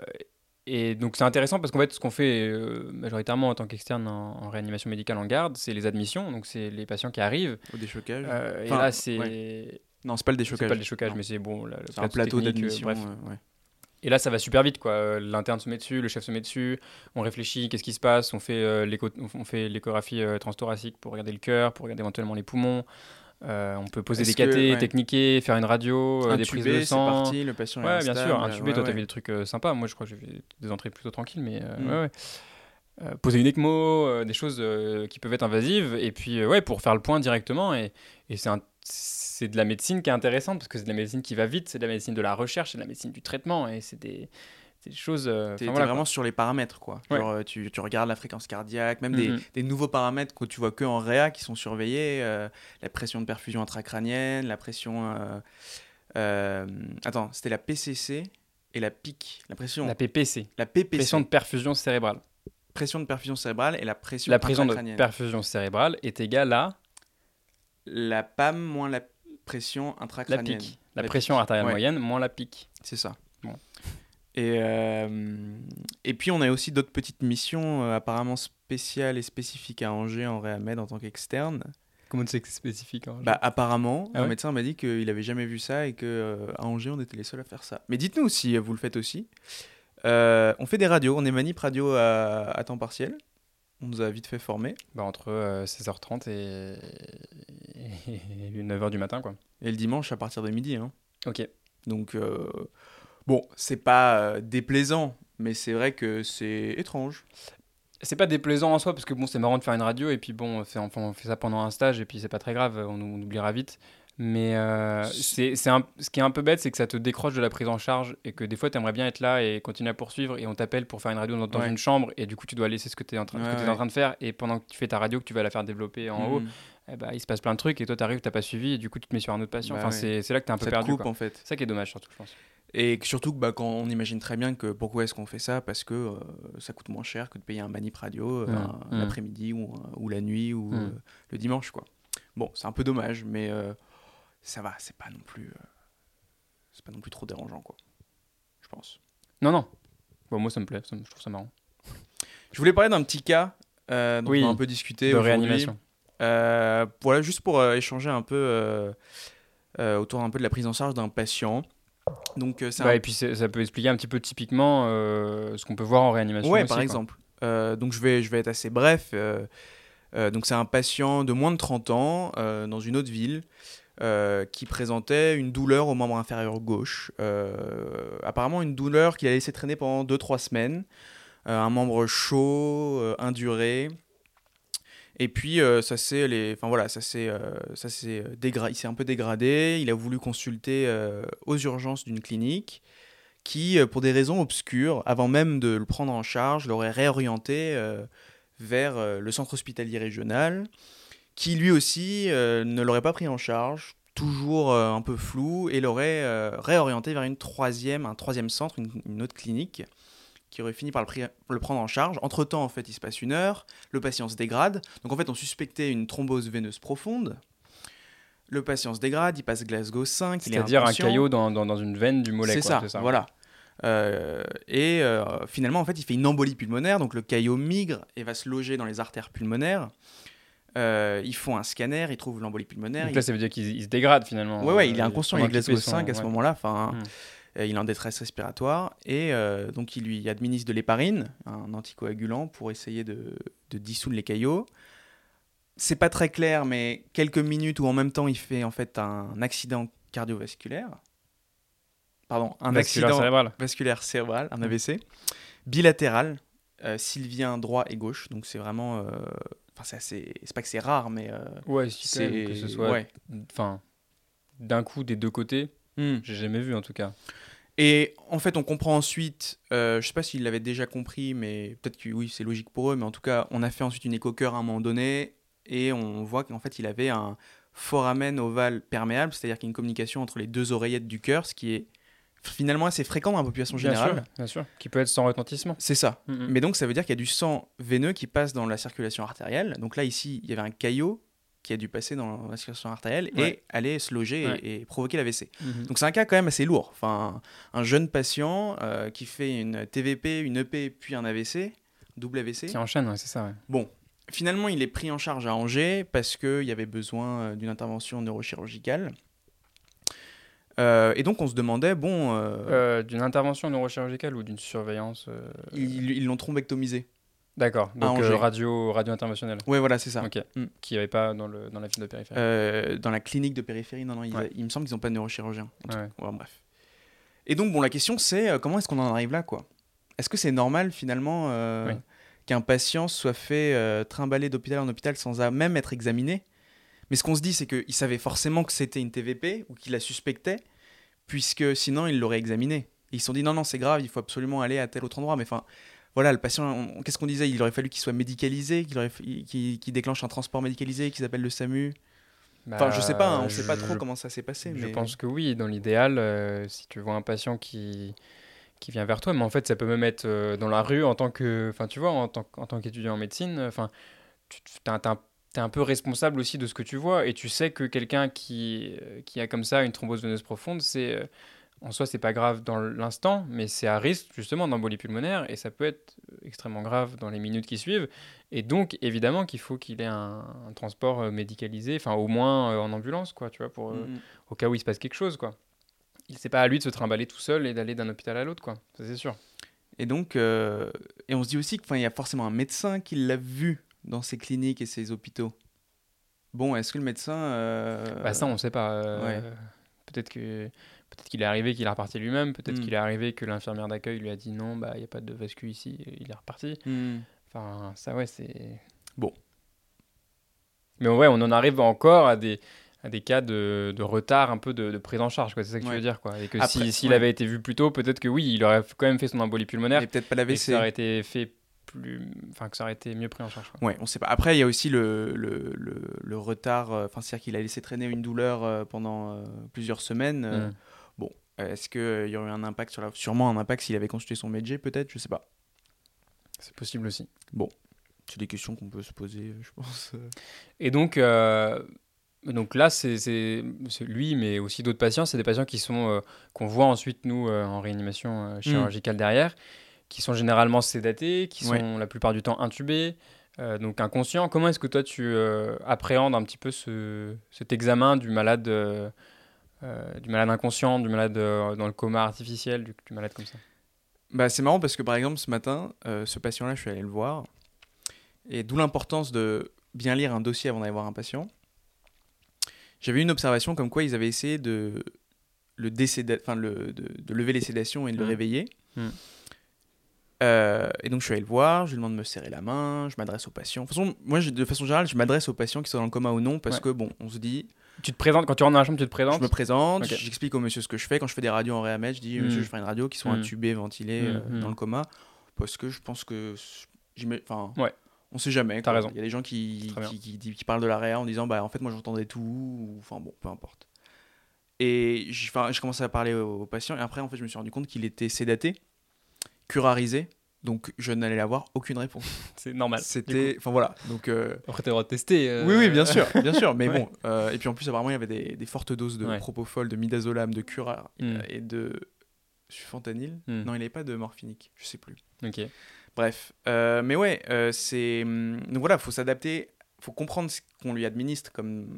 et donc, c'est intéressant parce qu'en fait, ce qu'on fait euh, majoritairement en tant qu'externe en, en réanimation médicale en garde, c'est les admissions. Donc, c'est les patients qui arrivent. Au déchocage. Euh, et Enfin, là, c'est. Non, c'est pas le C'est déchocage. pas le déchocage, Non. mais c'est bon. là, le C'est un plateau technique, euh, d'admission. euh, ouais. Et là, ça va super vite, quoi. L'interne se met dessus, le chef se met dessus, on réfléchit, qu'est-ce qui se passe, on fait l'écho- on fait l'échographie transthoracique pour regarder le cœur, pour regarder éventuellement les poumons. Euh, on peut poser des cathés, ouais. techniquer, faire une radio, euh, des prises de sang. parti, le patient est Ouais, bien sûr, intubé, ouais, toi, ouais. t'avais des trucs euh, sympas. Moi, je crois que j'ai fait des entrées plutôt tranquilles, mais euh, Mm. Euh, poser une ECMO, euh, des choses euh, qui peuvent être invasives, et puis, euh, ouais, pour faire le point directement. Et, et c'est un- c'est de la médecine qui est intéressante, parce que c'est de la médecine qui va vite, c'est de la médecine de la recherche, c'est de la médecine du traitement, et c'est des, c'est des choses. euh, voilà, vraiment sur les paramètres, quoi. Ouais. Genre, euh, tu, tu regardes la fréquence cardiaque, même quoi. des, des nouveaux paramètres que tu vois que en réa qui sont surveillés, euh, la pression de perfusion intracrânienne, la pression... euh, attends, c'était la PCC et la PIC, la pression... La PPC, La PPC, pression de perfusion cérébrale. pression de perfusion cérébrale et la pression La pression de perfusion cérébrale est égale à La PAM moins la pression la intracrânienne. pique. La, La pression pique, artérielle ouais. moyenne moins la pique. C'est ça. Bon. Et, euh, et puis on a aussi d'autres petites missions euh, apparemment spéciales et spécifiques à Angers en Réamed en tant qu'externe. Comment tu sais que c'est spécifique hein, Bah apparemment, Ah un ouais? médecin m'a dit qu'il avait jamais vu ça et que euh, à Angers on était les seuls à faire ça. Mais dites-nous si vous le faites aussi. On fait des radios, on est manip radio à, à temps partiel. On nous a vite fait former. Bah, entre euh, 16h30 et... et 9h du matin, quoi. Et le dimanche à partir de midi. hein. Ok. Donc euh, bon, c'est pas euh, déplaisant, mais c'est vrai que c'est étrange. C'est pas déplaisant en soi, parce que bon, c'est marrant de faire une radio, et puis bon, on fait, enfin, on fait ça pendant un stage, et puis c'est pas très grave, on, on oubliera vite. Mais euh, c'est, c'est un- ce qui est un peu bête, c'est que ça te décroche de la prise en charge, et que des fois, tu aimerais bien être là et continuer à poursuivre, et on t'appelle pour faire une radio dans, dans Ouais. une chambre, et du coup, tu dois laisser ce que tu es, en train, Ouais, t'es ouais. en train de faire, et pendant que tu fais ta radio, que tu vas la faire développer en haut, eh ben, il se passe plein de trucs, et toi, t'arrives, t'as pas suivi, et du coup, tu te mets sur un autre patient. Bah enfin, c'est, c'est là que t'es un peu Ça perdu. coupe quoi. en fait. C'est ça qui est dommage, surtout, je pense. Et surtout bah, quand on imagine très bien que pourquoi est-ce qu'on fait ça Parce que euh, ça coûte moins cher que de payer un manip radio euh, un- l'après-midi ou, un- ou la nuit ou euh, le dimanche. quoi. Bon, c'est un peu dommage, mais euh, ça va, c'est pas non plus euh, c'est pas non plus trop dérangeant quoi. Je pense. Non, non. Bon, moi, ça me plaît, ça me- je trouve ça marrant. Je voulais parler d'un petit cas euh, dont Oui, on a un peu discuté De réanimation. Euh, voilà, juste pour euh, échanger un peu euh, euh, autour un peu de la prise en charge d'un patient. Donc, euh, c'est un- Et puis ça peut expliquer un petit peu typiquement euh, ce qu'on peut voir en réanimation. Aussi, par quoi. exemple. Euh, donc je vais, je vais être assez bref. Euh, donc c'est un patient de moins de 30 ans dans une autre ville qui présentait une douleur au membre inférieur gauche. Apparemment une douleur qu'il a laissé traîner pendant 2-3 semaines. Un membre chaud, induré. Et puis euh, ça s'est enfin voilà, ça s'est, euh, ça s'est euh, dégra- il s'est un peu dégradé. Il a voulu consulter aux urgences d'une clinique qui, pour des raisons obscures, avant même de le prendre en charge, l'aurait réorienté vers le centre hospitalier régional, qui lui aussi ne l'aurait pas pris en charge, toujours un peu flou, et l'aurait réorienté vers une troisième, un troisième centre, une autre clinique, qui aurait fini par le, prendre en charge. Entre-temps, en fait, il se passe une heure, le patient se dégrade, donc en fait, on suspectait une thrombose veineuse profonde. Le patient se dégrade, il passe Glasgow 5, il est C'est-à-dire un caillot dans, dans, dans une veine du mollet. C'est quoi, ça, voilà. Euh, et euh, finalement, en fait, il fait une embolie pulmonaire, donc le caillot migre et va se loger dans les artères pulmonaires. Euh, ils font un scanner, ils trouvent l'embolie pulmonaire. Donc il- là, ça veut dire qu'il il se dégrade finalement. Ouais, ouais, il est inconscient, il est Glasgow fait son- 5 à ce moment-là. Enfin, Mm. Euh, il est en détresse respiratoire et euh, donc il lui administre de l'héparine, un anticoagulant, pour essayer de, de dissoudre les caillots. C'est pas très clair, mais quelques minutes où en même temps il fait en fait un accident cardiovasculaire. Pardon, un Vasculaire accident cérébral. vasculaire cérébral, un AVC, bilatéral, euh, sylvien droit et gauche. Donc c'est vraiment, euh, enfin c'est assez, c'est pas que c'est rare, mais Ouais, c'est que ce soit ouais. enfin d'un coup des deux côtés, Hmm. j'ai jamais vu en tout cas. Et en fait, on comprend ensuite, euh, je sais pas s'ils l'avaient déjà compris, mais peut-être que oui, c'est logique pour eux, mais en tout cas, on a fait ensuite une éco-cœur à un moment donné, et on voit qu'en fait, il avait un foramen ovale perméable, c'est-à-dire qu'il y a une communication entre les deux oreillettes du cœur, ce qui est finalement assez fréquent dans la population Bien générale. sûr, bien sûr, qui peut être sans retentissement. C'est ça. Mais donc, ça veut dire qu'il y a du sang veineux qui passe dans la circulation artérielle. Donc là, ici, il y avait un caillot qui a dû passer dans la circulation artérielle Ouais. et aller se loger et- Ouais. et, provoquer l'AVC. Mhm. Donc c'est un cas quand même assez lourd. Enfin, un jeune patient euh, qui fait une TVP, une EP, puis un AVC, double AVC. Qui enchaîne, ouais, c'est ça. Bon, finalement, il est pris en charge à Angers parce qu'il y avait besoin euh, d'une intervention neurochirurgicale. Euh, et donc on se demandait, bon, euh, Euh, d'une intervention neurochirurgicale ou d'une surveillance ils ils l'ont thrombectomisé. D'accord, donc euh, radio, radio interventionnelle. Ouais, voilà, c'est ça. Ok, Mm. qui n'y avait pas dans, le, dans la ville de périphérie. Euh, dans la clinique de périphérie, non, non, Ouais. il me semble qu'ils n'ont pas de neurochirurgien. Ouais. bref. Et donc, bon, la question, c'est euh, comment est-ce qu'on en arrive là, quoi? Est-ce que c'est normal, finalement, Oui. qu'un patient soit fait trimballer d'hôpital en hôpital sans à même être examiné? Mais ce qu'on se dit, c'est qu'il savait forcément que c'était une TVP ou qu'il la suspectait, puisque sinon, il l'aurait examiné. Et ils se sont dit, non, non, c'est grave, il faut absolument aller à tel autre endroit. Mais enfin, voilà, le patient, qu'est-ce qu'on disait? Il aurait fallu qu'il soit médicalisé, qu'il déclenche un transport médicalisé, qu'il appelle le SAMU. Enfin, je sais pas, hein, on sait pas trop comment ça s'est passé. Je mais... pense que oui, dans l'idéal, euh, si tu vois un patient qui, qui vient vers toi, mais en fait, ça peut même être euh, dans la rue en tant que, enfin, tu vois, en tant, en tant qu'étudiant en médecine, enfin, tu es un peu responsable aussi de ce que tu vois, et tu sais que quelqu'un qui, euh, qui a comme ça une thrombose veineuse profonde, c'est euh, en soi, c'est pas grave dans l'instant, mais c'est à risque justement d'embolie pulmonaire, et ça peut être extrêmement grave dans les minutes qui suivent. Et donc, évidemment, qu'il faut qu'il ait un, un transport euh, médicalisé, enfin, au moins euh, en ambulance, quoi, tu vois, pour, euh, Mm, au cas où il se passe quelque chose, quoi. Il c'est pas à lui de se trimballer tout seul et d'aller d'un hôpital à l'autre, quoi. Ça c'est sûr. Et donc, euh, et on se dit aussi qu'il y a forcément un médecin qui l'a vu dans ces cliniques et ces hôpitaux. Bon, est-ce que le médecin. euh, Bah ça, on sait pas. euh, ouais. Peut-être que peut-être qu'il est arrivé qu'il est reparti lui-même. Peut-être Mm. qu'il est arrivé que l'infirmière d'accueil lui a dit non, bah il y a pas de vascu ici, et il est reparti. hmm. Enfin, ça ouais, c'est Bon. Mais ouais, on en arrive encore à des à des cas de, de retard un peu de, de prise en charge, quoi. C'est ça que tu Ouais. veux dire, quoi. Et que si- s'il ouais. avait été vu plus tôt, peut-être que oui, il aurait quand même fait son embolie pulmonaire Et peut-être pas et que ça aurait été fait plus, enfin que ça aurait été mieux pris en charge. quoi. Ouais, on sait pas. Après, il y a aussi le, le, le, le retard. euh, Enfin, c'est-à-dire qu'il a laissé traîner une douleur euh, pendant euh, plusieurs semaines. euh, Mm. Bon, euh, est-ce qu'il y aurait eu un impact sur la. Sûrement un impact s'il avait consulté son médecin, peut-être, je sais pas. C'est possible aussi. C'est des questions qu'on peut se poser, euh, je pense. euh. Et donc, euh, donc là, c'est lui, mais aussi d'autres patients. C'est des patients qui sont euh, qu'on voit ensuite nous euh, en réanimation euh, chirurgicale derrière, qui sont généralement sédatés, qui sont Ouais. la plupart du temps intubés, euh, donc inconscients. Comment est-ce que toi tu euh, appréhendes un petit peu ce, cet examen du malade euh, du malade inconscient, du malade euh, dans le coma artificiel, du, du malade comme ça Bah, c'est marrant parce que par exemple ce matin, euh, ce patient-là, je suis allé le voir. Et d'où l'importance de bien lire un dossier avant d'aller voir un patient. J'avais une observation comme quoi ils avaient essayé de, le décéda... enfin, le, de, de lever les sédations et de le Mm. réveiller. Mm. Euh, et donc je suis allé le voir, je lui demande de me serrer la main, je m'adresse au patient. De toute façon, moi je- de façon générale, je m'adresse aux patients qui sont dans le coma ou non parce Ouais. que bon, on se dit, Tu te présentes, quand tu rentres dans la chambre, tu te je présentes me présente, j'explique au monsieur ce que je fais. Quand je fais des radios en réamed, je dis, Mm. monsieur, je fais une radio qui sont Mm. intubés, ventilés euh, mm. dans le coma parce que je pense que enfin, Ouais. on sait jamais. T'as raison. Il y a des gens qui, qui, qui, dit- qui parlent de la réa en disant, bah en fait moi j'entendais tout, ou enfin bon, peu importe. Et j'ai commencé à parler au, au patient et après en fait je me suis rendu compte qu'il était sédaté, curarisé. Donc je n'allais avoir aucune réponse. C'est normal. C'était, enfin voilà. Donc euh, Après, t'as le droit de tester. euh, oui, oui, bien sûr, bien sûr. Mais Ouais. bon, euh, et puis en plus, apparemment, il y avait des, des fortes doses de Ouais. propofol, de midazolam, de cura Mm. euh, et de fentanyl. Mm. Non, il n'y avait pas de morphinique, je sais plus. Ok. Bref, mais ouais, c'est hum, donc voilà, faut s'adapter, faut comprendre ce qu'on lui administre comme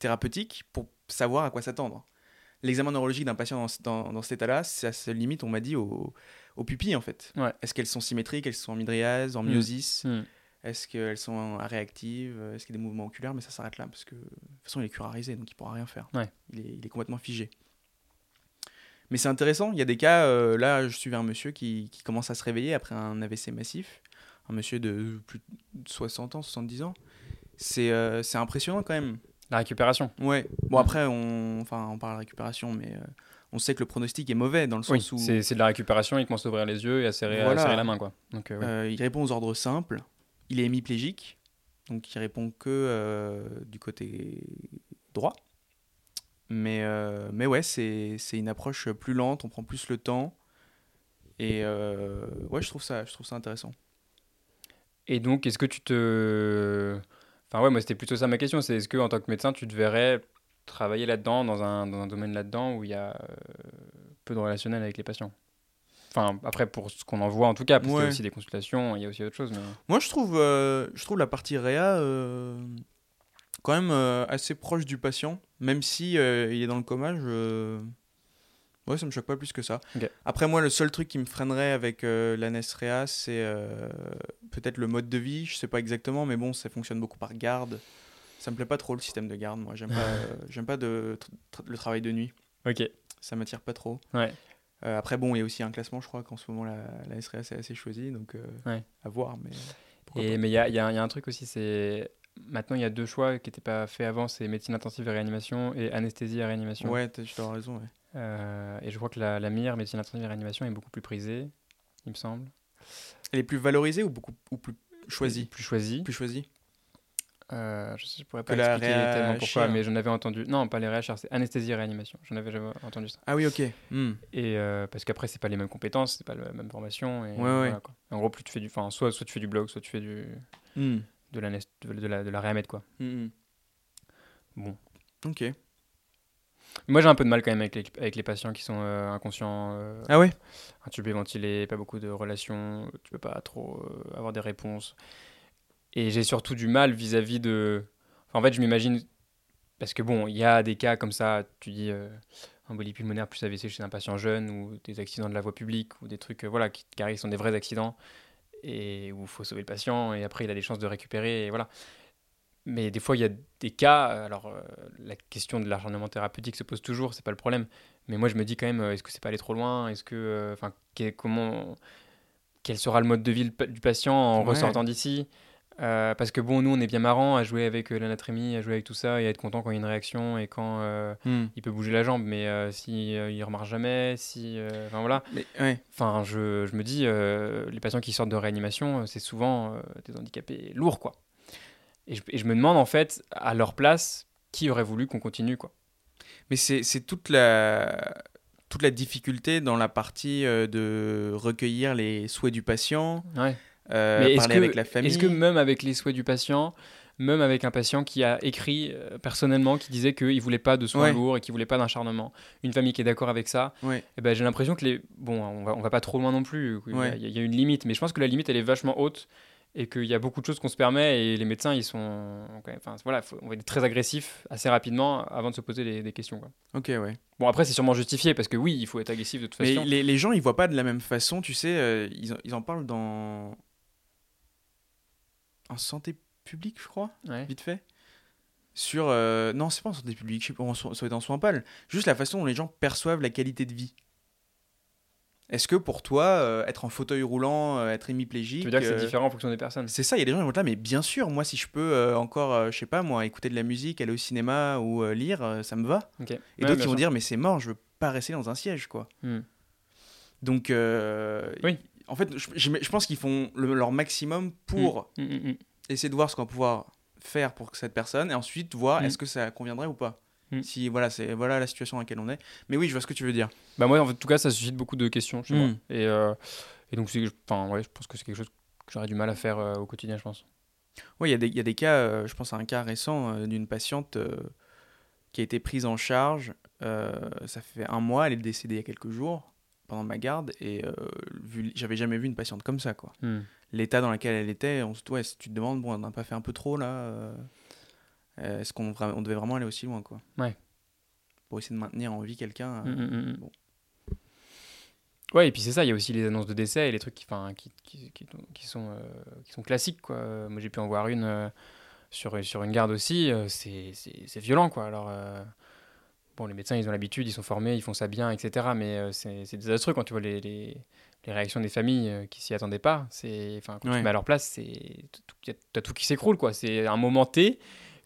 thérapeutique pour savoir à quoi s'attendre. L'examen neurologique d'un patient dans, dans, dans cet état-là, ça se limite, on m'a dit, aux, aux pupilles en fait. Ouais. Est-ce qu'elles sont symétriques, elles sont en mydriase, en Mm. myosis Hmm. est-ce qu'elles sont réactives Est-ce qu'il y a des mouvements oculaires? Mais ça s'arrête là, parce que de toute façon, il est curarisé, donc il pourra rien faire. Ouais. Il, est, il est complètement figé. Mais c'est intéressant, il y a des cas, euh, là, je suis un monsieur qui, qui commence à se réveiller après un AVC massif, un monsieur de plus de 60 ans, 70 ans. C'est euh, c'est impressionnant quand même. La récupération. Ouais. Bon, après, on, enfin, on parle de récupération, mais euh, on sait que le pronostic est mauvais dans le Oui, sens où c'est c'est de la récupération, il commence à ouvrir les yeux et à serrer, à Voilà. serrer la main, quoi. Donc, euh, oui. Euh, il répond aux ordres simples. Il est hémiplégique, donc il répond que euh, du côté droit. Mais, mais ouais, c'est c'est une approche plus lente, on prend plus le temps. Et ouais, je trouve, ça, je trouve ça intéressant. Et donc, est-ce que tu te. Enfin, ouais, moi, c'était plutôt ça ma question. C'est est-ce que, en tant que médecin, tu te verrais travailler là-dedans, dans un, dans un domaine là-dedans où il y a euh, peu de relationnel avec les patients Enfin, après, pour ce qu'on en voit, en tout cas, parce qu'il y a aussi des consultations, il y a aussi autre chose. Mais... Moi, je trouve, euh, je trouve la partie réa euh, quand même euh, assez proche du patient, même si il est dans le coma. Je... Ouais, ça me choque pas plus que ça. Après, moi, le seul truc qui me freinerait avec euh, la NES réa, c'est peut-être le mode de vie. Je sais pas exactement, mais bon, ça fonctionne beaucoup par garde. Ça me plaît pas trop le système de garde. Moi, j'aime pas, euh, j'aime pas de, le travail de nuit. Ok. Ça m'attire pas trop. Ouais. Euh, après, bon, il y a aussi un classement, je crois qu'en ce moment, la, la SREA, c'est assez choisi, donc euh, Ouais. à voir. Mais il y y a y a un truc aussi, c'est. Maintenant, il y a deux choix qui n'étaient pas faits avant c'est médecine intensive et réanimation et anesthésie et réanimation. Ouais, tu avoir raison. Ouais. Euh, et je crois que la, la meilleure médecine intensive et réanimation est beaucoup plus prisée, il me semble. Elle est plus valorisée ou beaucoup ou plus choisie? Plus choisie. Plus choisie? Euh, je, sais, je pourrais Que pas la expliquer tellement pourquoi, mais j'en avais entendu. Non, pas les réachars, c'est anesthésie et réanimation. J'en avais jamais entendu ça. Ah oui, ok. Hmm. Et euh, parce qu'après, c'est pas les mêmes compétences, c'est pas la même formation. Et Ouais, voilà, ouais. quoi. En gros, plus tu fais du, enfin, soit, soit tu fais du blog, soit tu fais du Hmm. de la de, la de la réamed, quoi. Hmm, hmm. Bon. Ok. Moi, j'ai un peu de mal quand même avec les, avec les patients qui sont euh, inconscients, euh, Ah ouais? intubés, ventilés, pas beaucoup de relations, tu peux pas trop euh, avoir des réponses. Et j'ai surtout du mal vis-à-vis de. enfin, en fait, je m'imagine. Parce que bon, il y a des cas comme ça, tu dis euh, embolie pulmonaire plus AVC chez un patient jeune, ou des accidents de la voie publique, ou des trucs euh, voilà, qui, qui sont des vrais accidents, et où il faut sauver le patient, et après il a des chances de récupérer, et voilà. Mais des fois, il y a des cas, euh, alors euh, la question de l'acharnement thérapeutique se pose toujours, c'est pas le problème. Mais moi, je me dis quand même, est-ce que c'est pas aller trop loin? Est-ce que. Enfin, comment. Quel sera le mode de vie du patient en Ouais. ressortant d'ici? Euh, Parce que bon, nous, on est bien marrant à jouer avec euh, l'anatrémie, à jouer avec tout ça, et à être content quand il y a une réaction et quand euh, Hmm. il peut bouger la jambe. Mais euh, si il remarche jamais, si. Enfin voilà. Mais ouais. Enfin, je, je me dis, les patients qui sortent de réanimation, c'est souvent des handicapés lourds, quoi. Et je, et je me demande, en fait, à leur place, qui aurait voulu qu'on continue, quoi. Mais c'est toute la toute la difficulté dans la partie de recueillir les souhaits du patient, Ouais. Euh, Mais est-ce parler que, avec la famille. est-ce que même avec les souhaits du patient, même avec un patient qui a écrit euh, personnellement, qui disait qu'il ne voulait pas de soins Ouais. lourds et qu'il voulait pas d'acharnement, une famille qui est d'accord avec ça, Ouais. eh ben, j'ai l'impression que les... Bon, on va, on va pas trop loin non plus, il y a- Ouais. il y, a une limite, mais je pense que la limite, elle est vachement haute et qu'il y a beaucoup de choses qu'on se permet et les médecins ils sont enfin voilà faut- on va être très agressif assez rapidement avant de se poser des, des questions quoi. Ok, ouais. bon après c'est sûrement justifié parce que oui il faut être agressif de toute Mais façon les, les gens, ils voient pas de la même façon, tu sais, euh, ils, en- ils en parlent dans. En santé publique, je crois, Ouais. vite fait. Sur. euh, Non, c'est pas en santé publique, je sais pas, en so- ça être en soins pâles. Juste la façon dont les gens perçoivent la qualité de vie. Est-ce que pour toi, euh, être en fauteuil roulant, euh, être hémiplégique. tu veux dire que c'est différent en fonction des personnes C'est ça, il y a des gens qui vont être là, mais bien sûr, moi, si je peux encore, je sais pas, moi, écouter de la musique, aller au cinéma ou lire, ça me va. Et Ouais, d'autres qui vont sûr. dire, mais c'est mort, je veux pas rester dans un siège, quoi. Hmm. Donc, euh, Oui. En fait, je, pense qu'ils font le- leur maximum pour Mm, mm, mm. essayer de voir ce qu'on va pouvoir faire pour cette personne et ensuite voir est-ce que ça conviendrait ou pas. Si voilà, c'est voilà la situation dans laquelle on est. Mais oui, je vois ce que tu veux dire. Bah moi en tout cas ça suscite beaucoup de questions chez moi et, euh, et donc enfin ouais je pense que c'est quelque chose que j'aurais du mal à faire euh, au quotidien je pense Oui, il y, a des- il y a des cas, euh, je pense à un cas récent euh, d'une patiente qui a été prise en charge. ça fait un mois, elle est décédée il y a quelques jours pendant ma garde et euh, vu- j'avais jamais vu une patiente comme ça, quoi. Hmm. L'état dans lequel elle était, on se, ouais, si tu te demandes, bon, on n'a pas fait un peu trop là euh, euh, Est-ce qu'on on devait vraiment aller aussi loin, quoi? Ouais. Pour essayer de maintenir en vie quelqu'un. euh, Mm, mm, mm. bon. Ouais, et puis c'est ça, il y a aussi les annonces de décès et les trucs qui, qui, qui, qui, qui sont, qui sont classiques. Quoi. Moi j'ai pu en voir une sur, sur une garde aussi, c'est violent. Quoi. Alors, bon, les médecins ils ont l'habitude, ils sont formés, ils font ça bien, etc. Mais euh, c'est désastreux quand tu vois les, les, les réactions des familles euh, qui s'y attendaient pas. C'est- Enfin, Quand tu Ouais. mets à leur place, c'est tout- t'as tout qui s'écroule. quoi. C'est un moment T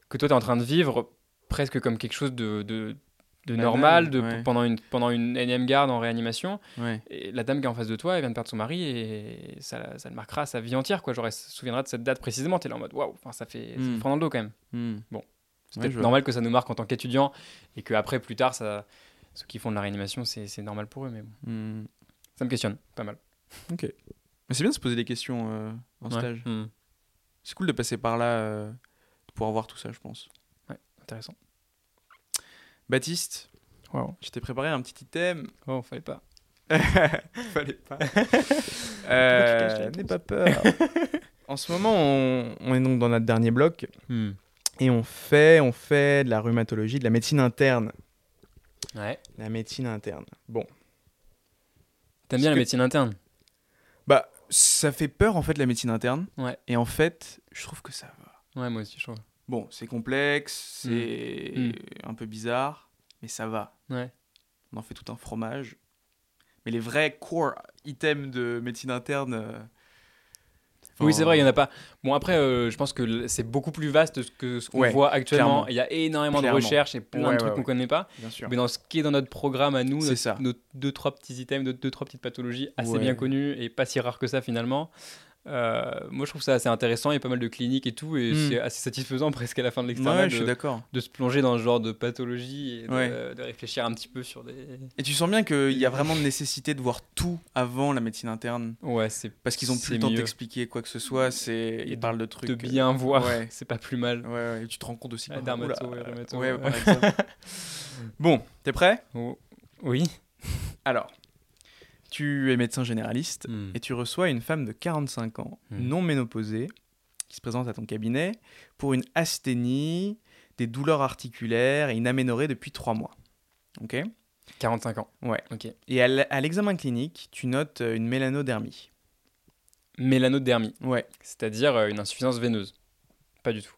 que toi tu es en train de vivre presque comme quelque chose de, de, normal de, ouais. pendant, une, pendant une énième garde en réanimation. Ouais. Et la dame qui est en face de toi, elle vient de perdre son mari et ça, ça le marquera sa vie entière. Quoi. Genre, elle se souviendra de cette date précisément. T'es là en mode waouh, ça fait, ça Mm. fait prendre le dos quand même. Hmm. C'est Ouais, vois. normal que ça nous marque en tant qu'étudiant et qu'après, plus tard, ça, ceux qui font de la réanimation, c'est normal pour eux. Mais bon, Hmm. ça me questionne pas mal. Mais c'est bien de se poser des questions euh, en Ouais. stage. Mm. C'est cool de passer par là, euh, de pouvoir voir tout ça, je pense. Intéressant. Baptiste, Waouh. je t'ai préparé un petit item. Oh, fallait pas. Fallait pas. Euh, N'aie pas peur. en ce moment, on, on est donc dans notre dernier bloc Hmm. Et on fait, on fait de la rhumatologie, de la médecine interne. Ouais. La médecine interne. Bon, T'aimes bien la médecine interne? Bah ça fait peur en fait la médecine interne. Ouais. Et en fait, je trouve que ça va. Ouais, moi aussi, je trouve. Bon, c'est complexe, c'est Mm. un peu bizarre, mais ça va. Ouais. On en fait tout un fromage. Mais les vrais core items de médecine interne. Oui, c'est vrai, il y en a pas. Bon, après, euh, je pense que c'est beaucoup plus vaste que ce qu'on Ouais, voit actuellement. Il y a énormément Clairement. de recherches et plein Ouais, de trucs ouais, qu'on ouais. connaît pas. Bien sûr. Mais dans ce qui est dans notre programme à nous, C'est notre- ça. nos deux, trois petits items, deux, deux, trois petites pathologies assez bien connues et pas si rares que ça finalement. Euh, moi, je trouve ça assez intéressant. Il y a pas mal de cliniques et tout, et Hmm. c'est assez satisfaisant presque à la fin de Ouais, l'externat suis de, de se plonger dans ce genre de pathologie et de, Ouais. de réfléchir un petit peu sur des. Et tu sens bien qu'il y a vraiment de nécessité de voir tout avant la médecine interne. Ouais, c'est Parce qu'ils ont plus le temps d'expliquer quoi que ce soit. C'est... Ils parlent de trucs. de euh, bien voir. ouais. C'est pas plus mal. Ouais, ouais, et tu te rends compte aussi. Ah, dermato oula, et rhumato, ouais, ouais. bon, t'es prêt? Oh. Oui. Alors, tu es médecin généraliste Hmm. et tu reçois une femme de 45 ans, Mm. non ménopausée, qui se présente à ton cabinet pour une asthénie, des douleurs articulaires et une aménorrhée depuis 3 mois. Ok? 45 ans. Ouais. Ok. Et à l'examen clinique, tu notes euh, une mélanodermie. Mélanodermie, Ouais. c'est-à-dire euh, une insuffisance veineuse. Pas du tout.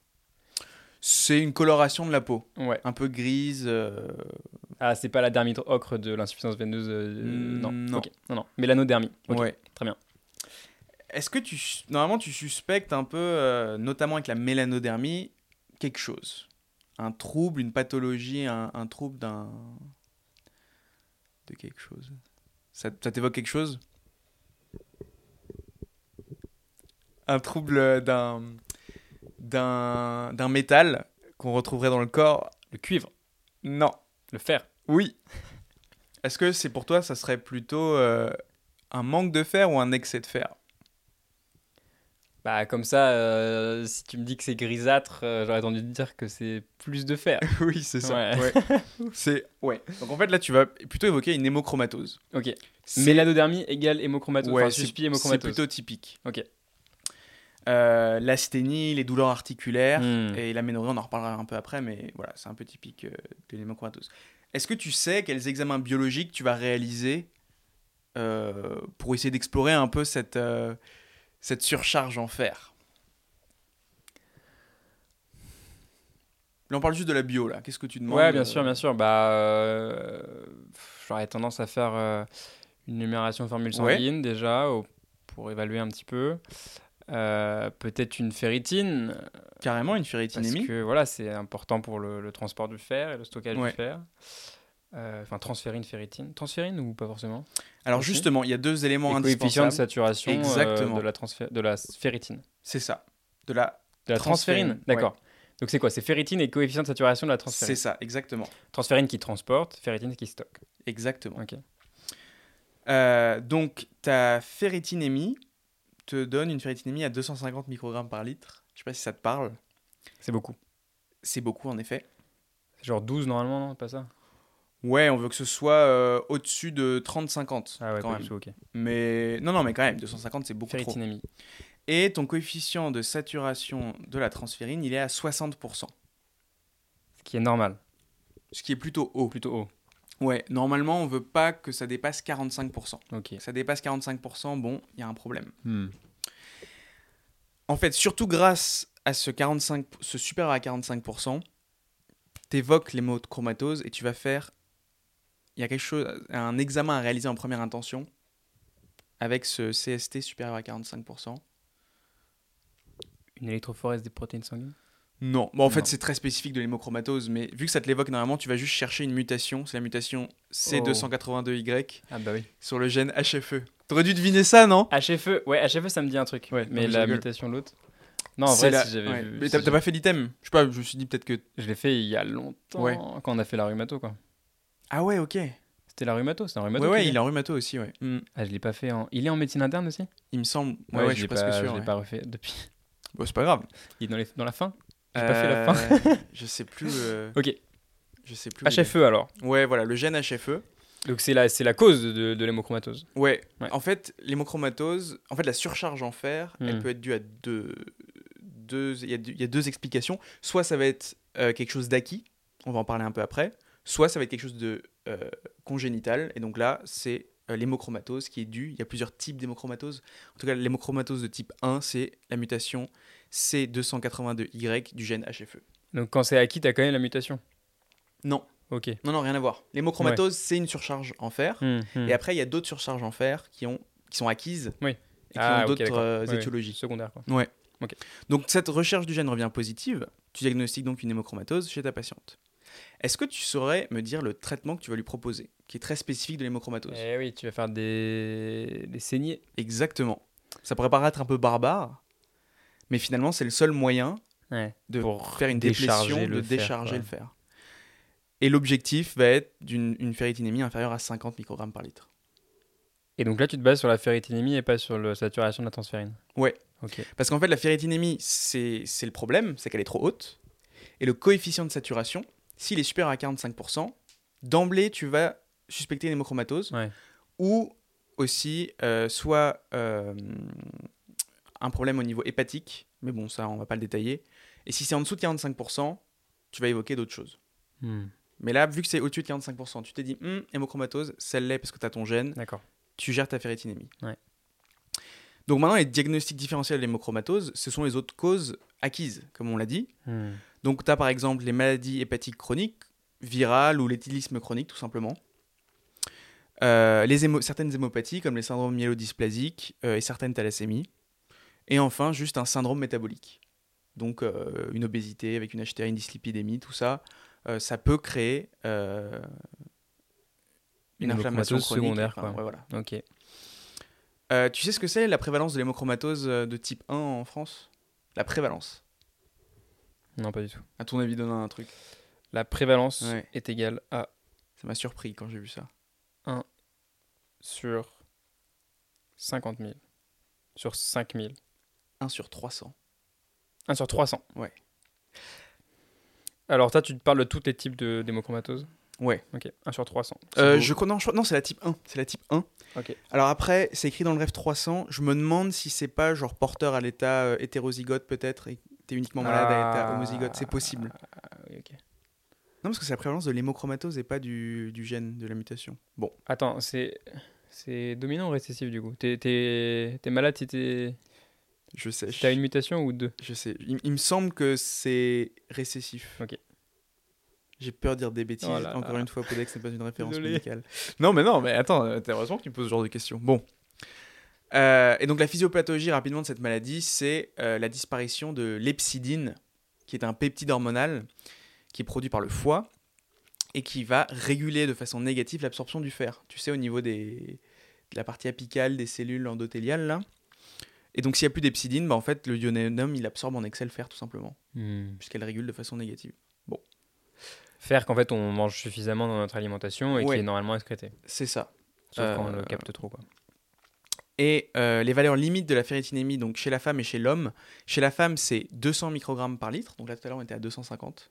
C'est une coloration de la peau, Ouais. un peu grise. euh, Ah, c'est pas la dermite ocre de l'insuffisance veineuse euh, Mm, Non. non. Ok. Non, non. Ouais. Très bien. Est-ce que tu normalement tu suspectes un peu, euh, notamment avec la mélanodermie, quelque chose, un trouble, une pathologie, un, un trouble d'un de quelque chose? Ça, ça t'évoque quelque chose? Un trouble d'un d'un métal qu'on retrouverait dans le corps Le cuivre, Non. le fer. Oui. Est-ce que c'est pour toi, ça serait plutôt euh, un manque de fer ou un excès de fer? Bah, comme ça, euh, si tu me dis que c'est grisâtre, euh, j'aurais entendu te dire que c'est plus de fer. Oui, c'est Ouais. Ouais. c'est ouais. Donc en fait là, tu vas plutôt évoquer une hémochromatose. ok. Mélanodermie égale hémochromatose. Ouais, enfin, c'est plutôt typique. Ok. Euh, L'asthénie, les douleurs articulaires Hmm. et l'aménorrhée, on en reparlera un peu après, mais voilà, c'est un peu typique euh, de l'hémochromatose. Est-ce que tu sais quels examens biologiques tu vas réaliser euh, pour essayer d'explorer un peu cette, cette surcharge en fer? Là, on parle juste de la bio, là. Qu'est-ce que tu demandes Ouais, bien sûr, bien sûr. Bah, j'aurais tendance à faire une numération de formule Ouais. sanguine déjà au- pour évaluer un petit peu. Euh, Peut-être une ferritine Carrément, une parce ferritinémie. que voilà, c'est important pour le, le transport du fer et le stockage Ouais. du fer. Euh, Enfin, transférine, ferritine. Transférine ou pas forcément? Alors, aussi. justement, il y a deux éléments Et coefficient de indispensables. saturation euh, Exactement. de, la de la ferritine. C'est ça. De la... De la Transférine, transférine, d'accord. Donc c'est quoi? C'est ferritine et coefficient de saturation de la C'est transférine. ça, exactement. Transférine qui transporte, ferritine qui stocke. Exactement. Ok. Donc, ta ferritinémie te donne une ferritinémie à 250 microgrammes par litre. Je sais pas si ça te parle. C'est beaucoup. C'est beaucoup, en effet. C'est genre 12 normalement, non Pas ça? Ouais, on veut que ce soit euh, au-dessus de 30-50 Ah ouais, quand pas même. du tout, ok. Mais non, non, mais quand même, 250 c'est beaucoup trop. Ferritinémie. Et ton coefficient de saturation de la transférine, il est à 60%, Ce qui est normal, ce qui est plutôt haut. plutôt haut. Ouais, normalement, on veut pas que ça dépasse 45%. Ok. Ça dépasse 45%, bon, il y a un problème. Hmm. En fait, surtout grâce à ce 45, ce supérieur à 45%, t'évoques les mots de chromatose et tu vas faire, il y a quelque chose, un examen à réaliser en première intention avec ce CST supérieur à 45%. Une électrophorèse des protéines sanguines? Non, bon, en fait c'est très spécifique de l'hémochromatose, mais vu que ça te l'évoque normalement, tu vas juste chercher une mutation, c'est la mutation C282Y Ah bah oui. sur le gène HFE. T'aurais dû deviner ça, non? HFE, ouais, HFE ça me dit un truc. Ouais, mais la mutation l'autre Non, en vrai, la- si j'avais ouais. vu. Mais si t'as pas fait l'item? Je sais pas, je me suis dit peut-être que. Je l'ai fait il y a longtemps, Ouais. quand on a fait la rhumato, quoi. Ah ouais, ok. C'était la rhumato, c'est un rhumato. ouais, il est en rhumato aussi, ouais. Hmm. Ah, je l'ai pas fait en. Il est en médecine interne aussi? Il me semble. Ouais, ouais, je suis presque pas, sûr. Je l'ai pas refait depuis. Bon, c'est pas grave. Il est dans, les... dans la fin? J'ai pas fait la fin. Euh, je sais plus. euh, Ok. Je sais plus. HFE alors. Ouais, voilà, le gène HFE. Donc c'est la, c'est la cause de, de l'hémochromatose. Ouais. Ouais. En fait, l'hémochromatose, en fait, la surcharge en fer, elle Hmm. peut être due à deux. deux il, y a deux il y a deux explications. Soit ça va être euh, quelque chose d'acquis, on va en parler un peu après. Soit ça va être quelque chose de euh, congénital. Et donc là, c'est euh, l'hémochromatose qui est due. Il y a plusieurs types d'hémochromatose. En tout cas, l'hémochromatose de type 1, c'est la mutation C282Y du gène HFE. Donc quand c'est acquis, t'as quand même la mutation? Non, Ok. non, non, rien à voir. L'hémochromatose, c'est une surcharge en fer. Hmm, hmm. Et après, il y a d'autres surcharges en fer qui, ont, qui sont acquises Oui. et qui Ah, ont d'autres euh, Ouais, ouais. étiologies. Secondaire quoi. Donc, cette recherche du gène revient positive. Tu diagnostiques donc une hémochromatose chez ta patiente. Est-ce que tu saurais me dire le traitement que tu vas lui proposer, qui est très spécifique de l'hémochromatose? Eh oui, tu vas faire des, des saignées. Exactement. Ça pourrait paraître un peu barbare, mais finalement, c'est le seul moyen Ouais. de Pour faire une le de fer, décharger le fer. Et l'objectif va être d'une une ferritinémie inférieure à 50 microgrammes par litre. Et donc là, tu te bases sur la ferritinémie et pas sur la saturation de la transférine. Ouais. Ok. Parce qu'en fait, la ferritinémie, c'est c'est le problème, c'est qu'elle est trop haute. Et le coefficient de saturation, s'il est supérieur à 45%, d'emblée, tu vas suspecter une hémochromatose. Ouais. Ou aussi, euh, soit euh, un problème au niveau hépatique, mais bon, ça, on va pas le détailler. Et si c'est en dessous de 45%, tu vas évoquer d'autres choses. Hmm. Mais là, vu que c'est au-dessus de 45%, tu t'es dit, Hum, hémochromatose, celle-là, parce que tu as ton gène, D'accord. tu gères ta ferritinémie. Ouais. Donc maintenant, les diagnostics différentiels de l'hémochromatose, ce sont les autres causes acquises, comme on l'a dit. Hmm. Donc tu as par exemple les maladies hépatiques chroniques, virales ou l'éthylisme chronique tout simplement. Euh, les hémo- certaines hémopathies comme les syndromes myélodysplasiques euh, et certaines thalassémies. Et enfin, juste un syndrome métabolique. Donc euh, une obésité avec une HTA, une dyslipidémie, tout ça, euh, ça peut créer euh, une, Une inflammation chronique. secondaire, Enfin, quoi. ouais, voilà. Ok. Euh, tu sais ce que c'est la prévalence de l'hémochromatose de type 1 en France? La prévalence. Non, pas du tout. À ton avis, donne un truc. La prévalence Ouais. est égale à Ça m'a surpris quand j'ai vu ça. sur 50 000. Sur 5 000. 1 sur 300. 1 sur 300. Ouais. Alors, toi, tu te parles de tous les types de- d'hémochromatose Ouais. Ok, 1 sur 300. C'est Euh, je non, je non, c'est la type 1. C'est la type 1. Ok. Alors après, c'est écrit dans le rêve 300. Je me demande si c'est pas genre porteur à l'état euh, hétérozygote peut-être et que t'es uniquement malade à l'état Ah. homozygote. C'est possible. Ah, oui, ok. Non, parce que c'est la prévalence de l'hémochromatose et pas du, du gène de la mutation. Bon. Attends, c'est c'est dominant ou récessif du coup? T'es malade si t'es- Je sais. t'as une mutation ou deux Je sais. Il, il me semble que c'est récessif. Ok. J'ai peur de dire des bêtises. Oh là Encore là. une fois, Podex n'est pas une référence médicale. Non, mais non, mais attends, heureusement que tu me poses ce genre de questions. Bon. Euh, et donc, la physiopathologie rapidement de cette maladie, c'est euh, la disparition de l'epsidine, qui est un peptide hormonal qui est produit par le foie et qui va réguler de façon négative l'absorption du fer. Tu sais, au niveau des, de la partie apicale des cellules endothéliales, là. Et donc, s'il n'y a plus d'epsidine, bah, en fait, le ionénum, il absorbe en excès le fer, tout simplement, Hmm. puisqu'elle régule de façon négative. Faire qu'en fait on mange suffisamment dans notre alimentation et Ouais. qui est normalement excrété. C'est ça. Sauf quand on Euh, le capte trop. Quoi. Et euh, les valeurs limites de la ferritinémie, donc chez la femme et chez l'homme. Chez la femme, c'est 200 microgrammes par litre. Donc là, tout à l'heure, on était à 250.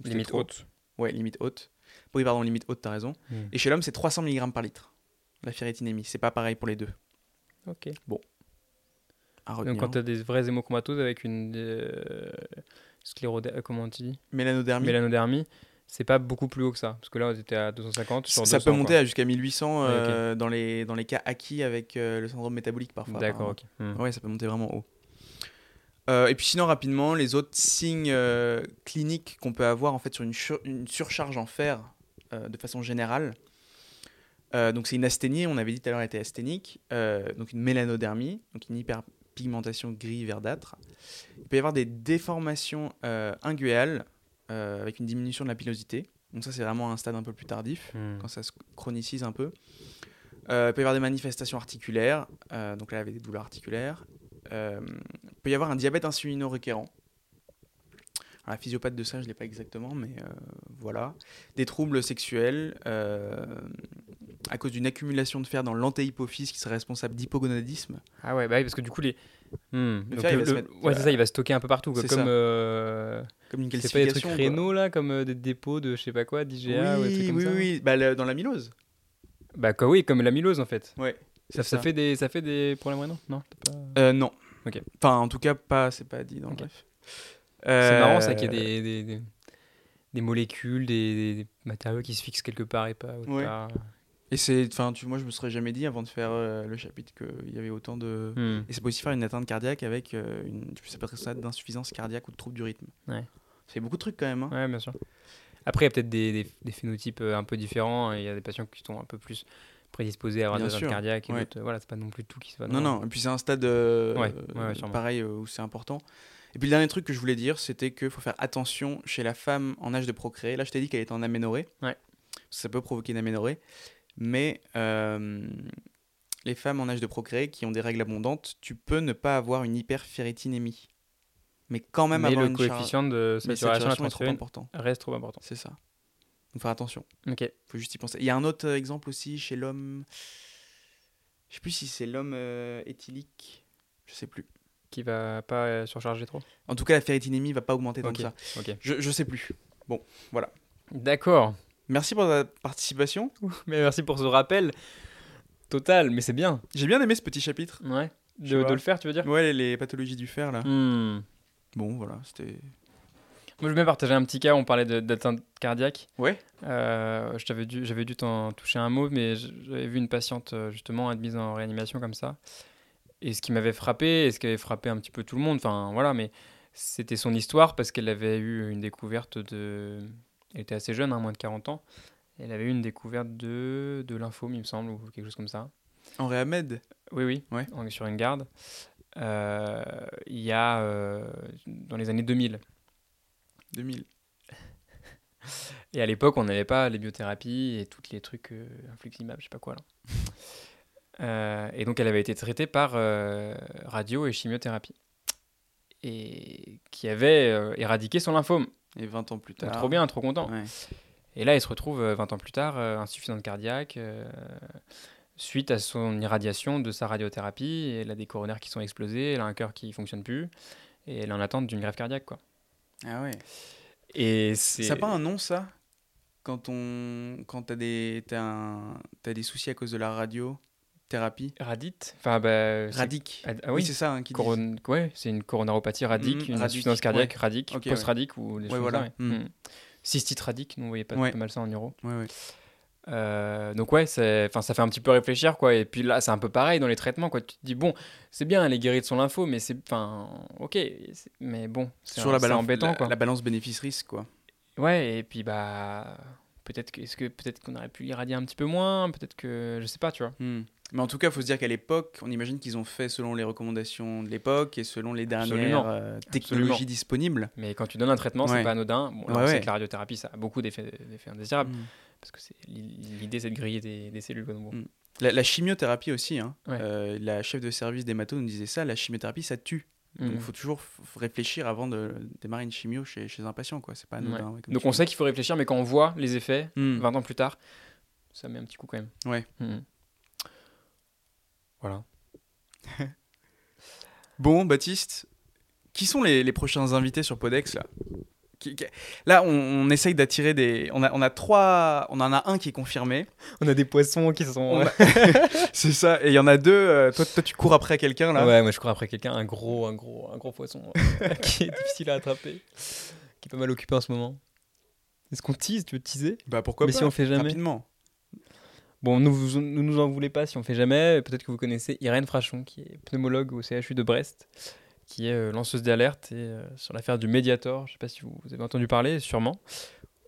Donc, Limite trop. haute. Ouais, limite haute. Oui, pardon, limite haute, t'as raison. Hmm. Et chez l'homme, c'est 300 mg par litre. La ferritinémie. C'est pas pareil pour les deux. Ok. À retenir. Donc quand t'as des vraies hémochromatoses avec une euh, sclérodé... euh, comment on dit? Mélanodermie. Mélanodermie, c'est pas beaucoup plus haut que ça. Parce que là, on était à 250 sur ça 200, peut monter quoi. à jusqu'à 1800 Ouais, ok. euh, dans, les, dans les cas acquis avec euh, le syndrome métabolique parfois. D'accord, ok. Hmm. Ouais, ça peut monter vraiment haut. Euh, et puis sinon, rapidement, les autres signes euh, cliniques qu'on peut avoir en fait sur une, sur- une surcharge en fer euh, de façon générale. Euh, donc c'est une asthénie, on avait dit tout à l'heure elle était asthénique, euh, donc une mélanodermie, donc une hyperpigmentation gris verdâtre. Il peut y avoir des déformations euh, inguéales euh, avec une diminution de la pilosité. Donc ça c'est vraiment un stade un peu plus tardif Hmm. quand ça se chronicise un peu. Euh, il peut y avoir des manifestations articulaires, euh, donc là avec des douleurs articulaires. Il peut y avoir un diabète insulino-requérant. Alors, La physiopathe de ça, je ne l'ai pas exactement, mais voilà. Des troubles sexuels à cause d'une accumulation de fer dans l'antéhypophyse qui serait responsable d'hypogonadisme. Ah ouais, bah oui, parce que du coup, les. Hmm. Donc fer, il le- va se le- mettre- Ouais, c'est ça, il va stocker un peu partout. quoi. Comme. euh, Comme une C'est pas des calcification. trucs rénaux là, comme euh, des dépôts de je sais pas quoi, d'IGA ou Oui, comme oui, ça oui. Bah, le- dans l'amylose. Bah quoi, oui, comme l'amylose en fait. Ouais. Ça, fait des, ça fait des problèmes rénaux Non pas- Euh, non. Ok. Enfin, en tout cas, pas, c'est pas dit dans le bref. C'est marrant ça qu'il y Euh, ait des, des, des, des molécules, des, matériaux qui se fixent quelque part et pas autre Ouais. part. Et c'est, enfin, tu, moi, je me serais jamais dit avant de faire euh, le chapitre qu'il y avait autant de. Hmm. Et ça peut aussi faire une atteinte cardiaque avec euh, une, ça peut être ça d'insuffisance cardiaque ou de trouble du rythme. Ouais. C'est beaucoup de trucs quand même. hein. Ouais, bien sûr. Après, il y a peut-être des, des, des phénotypes euh, un peu différents. Il y a des patients qui sont un peu plus prédisposés à avoir des atteintes cardiaques. Et ouais. voilà, c'est pas non plus tout qui se va Non, non. Et puis c'est un stade euh, Ouais, pareil où c'est important. Et puis le dernier truc que je voulais dire, c'était qu'il faut faire attention chez la femme en âge de procréer. Là, je t'ai dit qu'elle était en aménorrhée. Ouais. Ça peut provoquer une aménorrhée. Mais euh, les femmes en âge de procréer qui ont des règles abondantes, tu peux ne pas avoir une hyperferritinémie. Mais quand même Mais avoir le une coefficient de saturation saturation est trop important. reste trop important. C'est ça. Donc faire attention. Ok. faut juste y penser. Il y a un autre exemple aussi chez l'homme. Je sais plus si c'est l'homme euh, éthylique. Je sais plus. Qui va pas euh, surcharger trop? En tout cas, la ferritinémie va pas augmenter tant Ok. que ça. Ok. Je, je sais plus. D'accord. Merci pour ta participation. Mais merci pour ce rappel total, mais c'est bien. J'ai bien aimé ce petit chapitre. Ouais. De, de le faire, tu veux dire? Ouais, les, les pathologies du fer là. Hmm. Bon, voilà, c'était. Moi, je bien partager un petit cas. On parlait d'atteinte cardiaque. Ouais. Euh, je t'avais dû, j'avais dû t'en toucher un mot, mais j'avais vu une patiente euh, justement admise en réanimation comme ça. Et ce qui m'avait frappé, et ce qui avait frappé un petit peu tout le monde, enfin voilà, mais c'était son histoire parce qu'elle avait eu une découverte de. Elle était assez jeune, hein, moins de 40 ans. Elle avait eu une découverte de, de lymphome, il me semble, ou quelque chose comme ça. En réamed. Oui, oui, Ouais. on est sur une garde. Euh, il y a euh, dans les années 2000. 2000. Et à l'époque, on n'avait pas les biothérapies et tous les trucs euh, influximab, je sais pas quoi là. Euh, et donc, elle avait été traitée par radio et chimiothérapie. Et qui avait éradiqué son lymphome. Et 20 ans plus Donc, tard. trop bien, trop content. Ouais. Et là, il se retrouve euh, 20 ans plus tard, euh, insuffisante cardiaque, euh, suite à son irradiation de sa radiothérapie. Et elle a des coronaires qui sont explosés, elle a un cœur qui fonctionne plus. Et elle est en attente d'une greffe cardiaque, quoi. Ah ouais. Et c'est. Ça n'a pas un nom ça? Quand on quand t'as des un- des soucis à cause de la radiothérapie Radit Enfin, bah. radique Ah, ah oui oui, c'est ça hein, qui coron- ouais, c'est une coronaropathie radique, Mhm, une insuffisance cardiaque ouais. radique, Ok, ouais. post-radique ou des Ouais, choses voilà. ouais. Mhm. Mhm. Cystite radique, nous on voyait pas, Ouais. pas mal ça en neuro. ouais, ouais. Euh, donc ouais, enfin, ça fait un petit peu réfléchir quoi. Et puis là, c'est un peu pareil dans les traitements quoi. Tu te dis bon, c'est bien, elle est guérie de son lympho, mais c'est, enfin, ok, mais bon, c'est sur la c'est balance embêtant la, quoi. la balance bénéfice risque quoi Ouais, et puis bah, peut-être que, est-ce que peut-être qu'on aurait pu l'irradier un petit peu moins, peut-être que, je sais pas, tu vois. Hmm. Mais en tout cas, il faut se dire qu'à l'époque, on imagine qu'ils ont fait selon les recommandations de l'époque et selon les dernières euh, technologies Absolument. disponibles. Mais quand tu donnes un traitement, Ouais. c'est pas anodin. Bon, là, Ouais, on sait ouais. que la radiothérapie, ça a beaucoup d'effets, indésirables, Hmm. parce que l'idée, c'est de griller des, des cellules. donc bon. Mm. La, la chimiothérapie aussi, hein. Ouais. Euh, la chef de service d'hémato nous disait ça, la chimiothérapie, ça tue. Donc Mhm. il faut toujours réfléchir avant de démarrer une chimio chez, chez un patient, quoi. C'est pas Ouais. anodin. ouais, Donc on sait qu'il faut réfléchir, mais quand on voit les effets, Hmm. 20 ans plus tard, ça met un petit coup quand même. Ouais. Voilà. Bon, Baptiste, qui sont les, les prochains invités sur Podex là? Là, on, on essaye d'attirer des. On a, on a trois. On en a un qui est confirmé. On a des poissons qui sont. A- C'est ça. Et il y en a deux. euh, toi, toi, tu cours après quelqu'un là? Ouais, moi je cours après quelqu'un, un gros, un gros, un gros poisson euh, qui est difficile à attraper, qui est pas mal occupé en ce moment. Est-ce qu'on tease? Tu veux teaser? Bah pourquoi Mais pas si on fait jamais. Rapidement. Bon, ne vous, ne nous en voulez pas si on fait jamais. Peut-être que vous connaissez Irène Frachon, qui est pneumologue au CHU de Brest, qui est euh, lanceuse d'alerte et euh, sur l'affaire du Mediator. Je sais pas si vous, vous avez entendu parler, sûrement.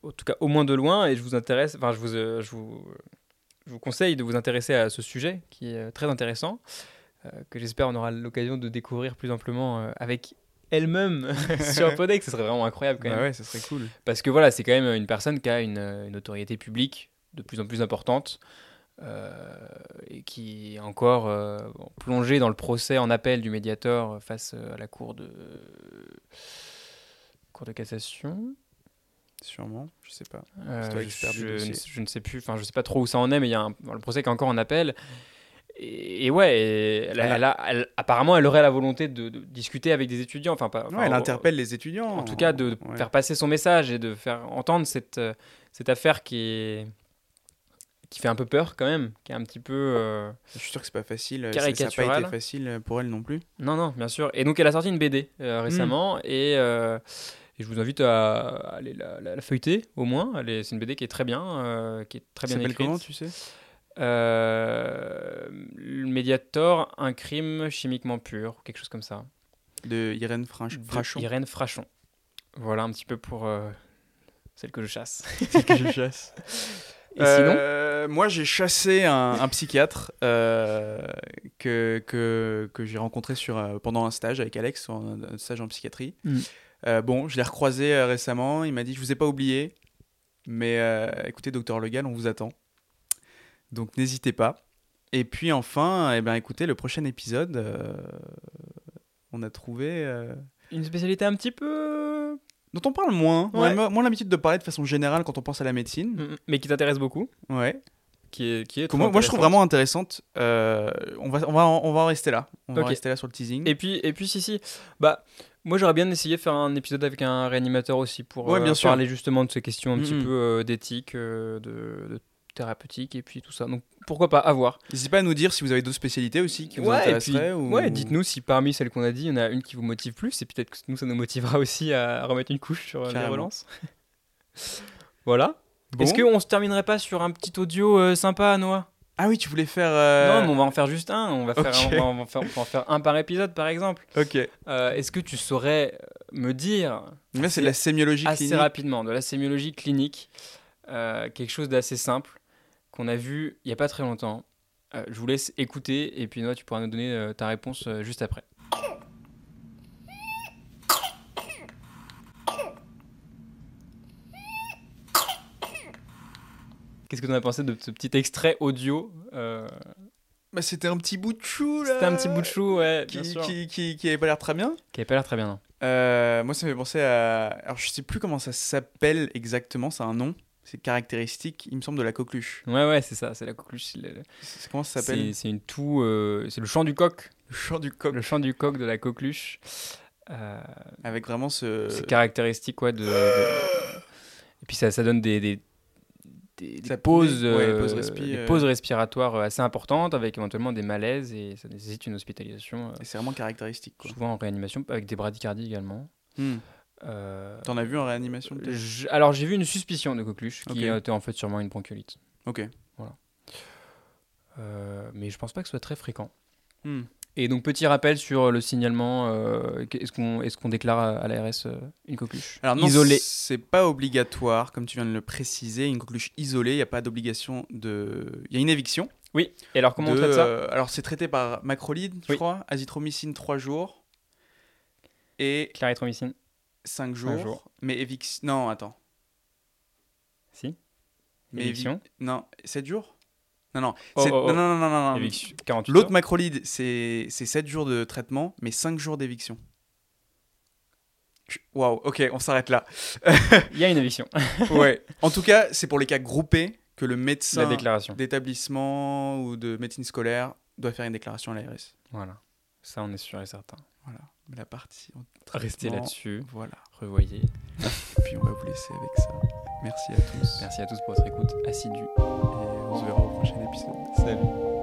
En tout cas, au moins de loin. Et je vous intéresse, enfin, je vous, euh, je vous, je vous conseille de vous intéresser à ce sujet qui est très intéressant, euh, que j'espère on aura l'occasion de découvrir plus amplement avec elle-même sur Podex. Ce serait vraiment incroyable quand Bah même. ouais, ça serait cool. Parce que voilà, c'est quand même une personne qui a une, une notoriété publique de plus en plus importante et qui est encore euh, bon, plongée dans le procès en appel du médiateur face euh, à la cour de cour de cassation. Sûrement, je sais pas. Euh, je, ne- je ne sais plus, enfin je sais pas trop où ça en est, mais il y a un, le procès qui est encore en appel. Et, et ouais, et elle, a- Elle a- elle a- elle- apparemment, elle aurait la volonté de, de discuter avec des étudiants. Enfin, pas, Ouais, elle au- interpelle les étudiants. en tout cas de, de Ouais. faire passer son message et de faire entendre cette, euh, cette affaire qui est qui fait un peu peur quand même, qui est un petit peu euh, Je suis sûr que c'est pas facile. euh, ça- n'a pas Caricatural. été facile pour elle non plus. non non bien sûr et donc elle a sorti une BD euh, récemment et, euh, et je vous invite à, à aller la, la- la feuilleter au moins c'est une BD qui est très bien qui est très Ça bien écrite comment, tu sais? Le Mediator un crime chimiquement pur quelque chose comme ça De Irène De Frachon. Irène Frachon voilà un petit peu pour celle que je chasse que je chasse. et sinon Euh, moi, j'ai chassé un, un psychiatre euh, que, que, que j'ai rencontré sur, euh, pendant un stage avec Alex, un, un stage en psychiatrie. Mm. Euh, bon, je l'ai recroisé euh, récemment. Il m'a dit Je vous ai pas oublié, mais euh, écoutez, docteur Legal, on vous attend. Donc, n'hésitez pas. Et puis, enfin, eh ben, écoutez, le prochain épisode, euh, on a trouvé. euh, Une spécialité un petit peu. Dont on parle moins. On Ouais. a mo- moins l'habitude de parler de façon générale quand on pense à la médecine. Mais qui t'intéresse beaucoup. Ouais. Qui est, qui est moi, je trouve vraiment intéressante. Euh, on, va, on, va, en- on va rester là. On va Ok. rester là sur le teasing. Et puis, et puis si, si. Bah, moi, j'aurais bien essayé de faire un épisode avec un réanimateur aussi pour Ouais, euh, sûr. parler justement de ces questions un petit Mhm. peu euh, d'éthique, de, de thérapeutique et puis tout ça. Donc, pourquoi pas, à voir. N'hésitez pas à nous dire si vous avez d'autres spécialités aussi qui vous Ouais, puis, intéresseraient. ou... ouais, dites-nous si parmi celles qu'on a dit, il y en a une qui vous motive plus, et peut-être que nous, ça nous motivera aussi à remettre une couche sur les Carrément. relances. voilà. Bon. Est-ce qu'on se terminerait pas sur un petit audio euh, sympa, Noah? Ah oui, tu voulais faire. euh, Non, mais on va en faire juste un. On va, faire, on va en faire, on va en faire un par épisode, par exemple. Ok. Euh, Est-ce que tu saurais me dire c'est de la sémiologie assez clinique. rapidement de la sémiologie clinique, euh, quelque chose d'assez simple qu'on a vu il n'y a pas très longtemps Euh, Je vous laisse écouter et puis Noah, tu pourras nous donner euh, ta réponse euh, juste après. Qu'est-ce que tu en as pensé de ce petit extrait audio Bah, c'était un petit bout de chou là. C'était un petit bout de chou, ouais, Qui, bien sûr. qui, qui, qui avait pas l'air très bien. Qui avait pas l'air très bien, non moi, ça me fait penser à. Alors, je sais plus comment ça s'appelle exactement. C'est un nom. C'est caractéristique, il me semble, de la coqueluche. Ouais, ouais, c'est ça, c'est la coqueluche. le- Comment ça s'appelle C'est une toux, euh, c'est le chant du coq, Le chant du coq. le chant du coq de la coqueluche. Euh, Avec vraiment ce. c'est caractéristique, ouais, de, de- Et puis ça, ça donne des, des, des, des Ça pauses, peut- ouais, pauses respi, des pauses respiratoires assez importantes avec éventuellement des malaises et ça nécessite une hospitalisation, euh, Et c'est vraiment caractéristique. Quoi. souvent en réanimation, avec des bradycardies également. Hmm. Euh, T'en as vu en réanimation alors j'ai vu une suspicion de coqueluche qui était en fait sûrement une bronchiolite. Ok. Euh, mais je pense pas que ce soit très fréquent. Hmm. Et donc petit rappel sur le signalement, euh, est-ce qu'on est qu'on déclare à, à l'ARS une coqueluche Alors non, isolée c'est pas obligatoire, comme tu viens de le préciser. Une coqueluche isolée, il n'y a pas d'obligation de. Il y a une éviction. Oui. Et alors comment de, on traite ça? Alors c'est traité par macrolide, je Oui. crois, azithromycine 3 jours et Clarithromycine 5 jours. jours. Mais éviction. Non, attends. Si. Mais évi- Éviction. Non, 7 jours? Non, non. Oh, oh, oh. non, non, non, non, non. Éviction, 48 L'autre macrolide, c'est c'est 7 jours de traitement, mais 5 jours d'éviction. Waouh, ok, on s'arrête là. Il y a une éviction. Ouais. En tout cas, c'est pour les cas groupés que le médecin d'établissement ou de médecine scolaire doit faire une déclaration à l'ARS. Voilà. Ça, on est sûr et certain. Voilà. La partie. en Restez là-dessus. Voilà. Revoyez. Puis on va vous laisser avec ça. Merci à tous. Merci à tous pour votre écoute assidue. Et on se verra au prochain épisode. Salut.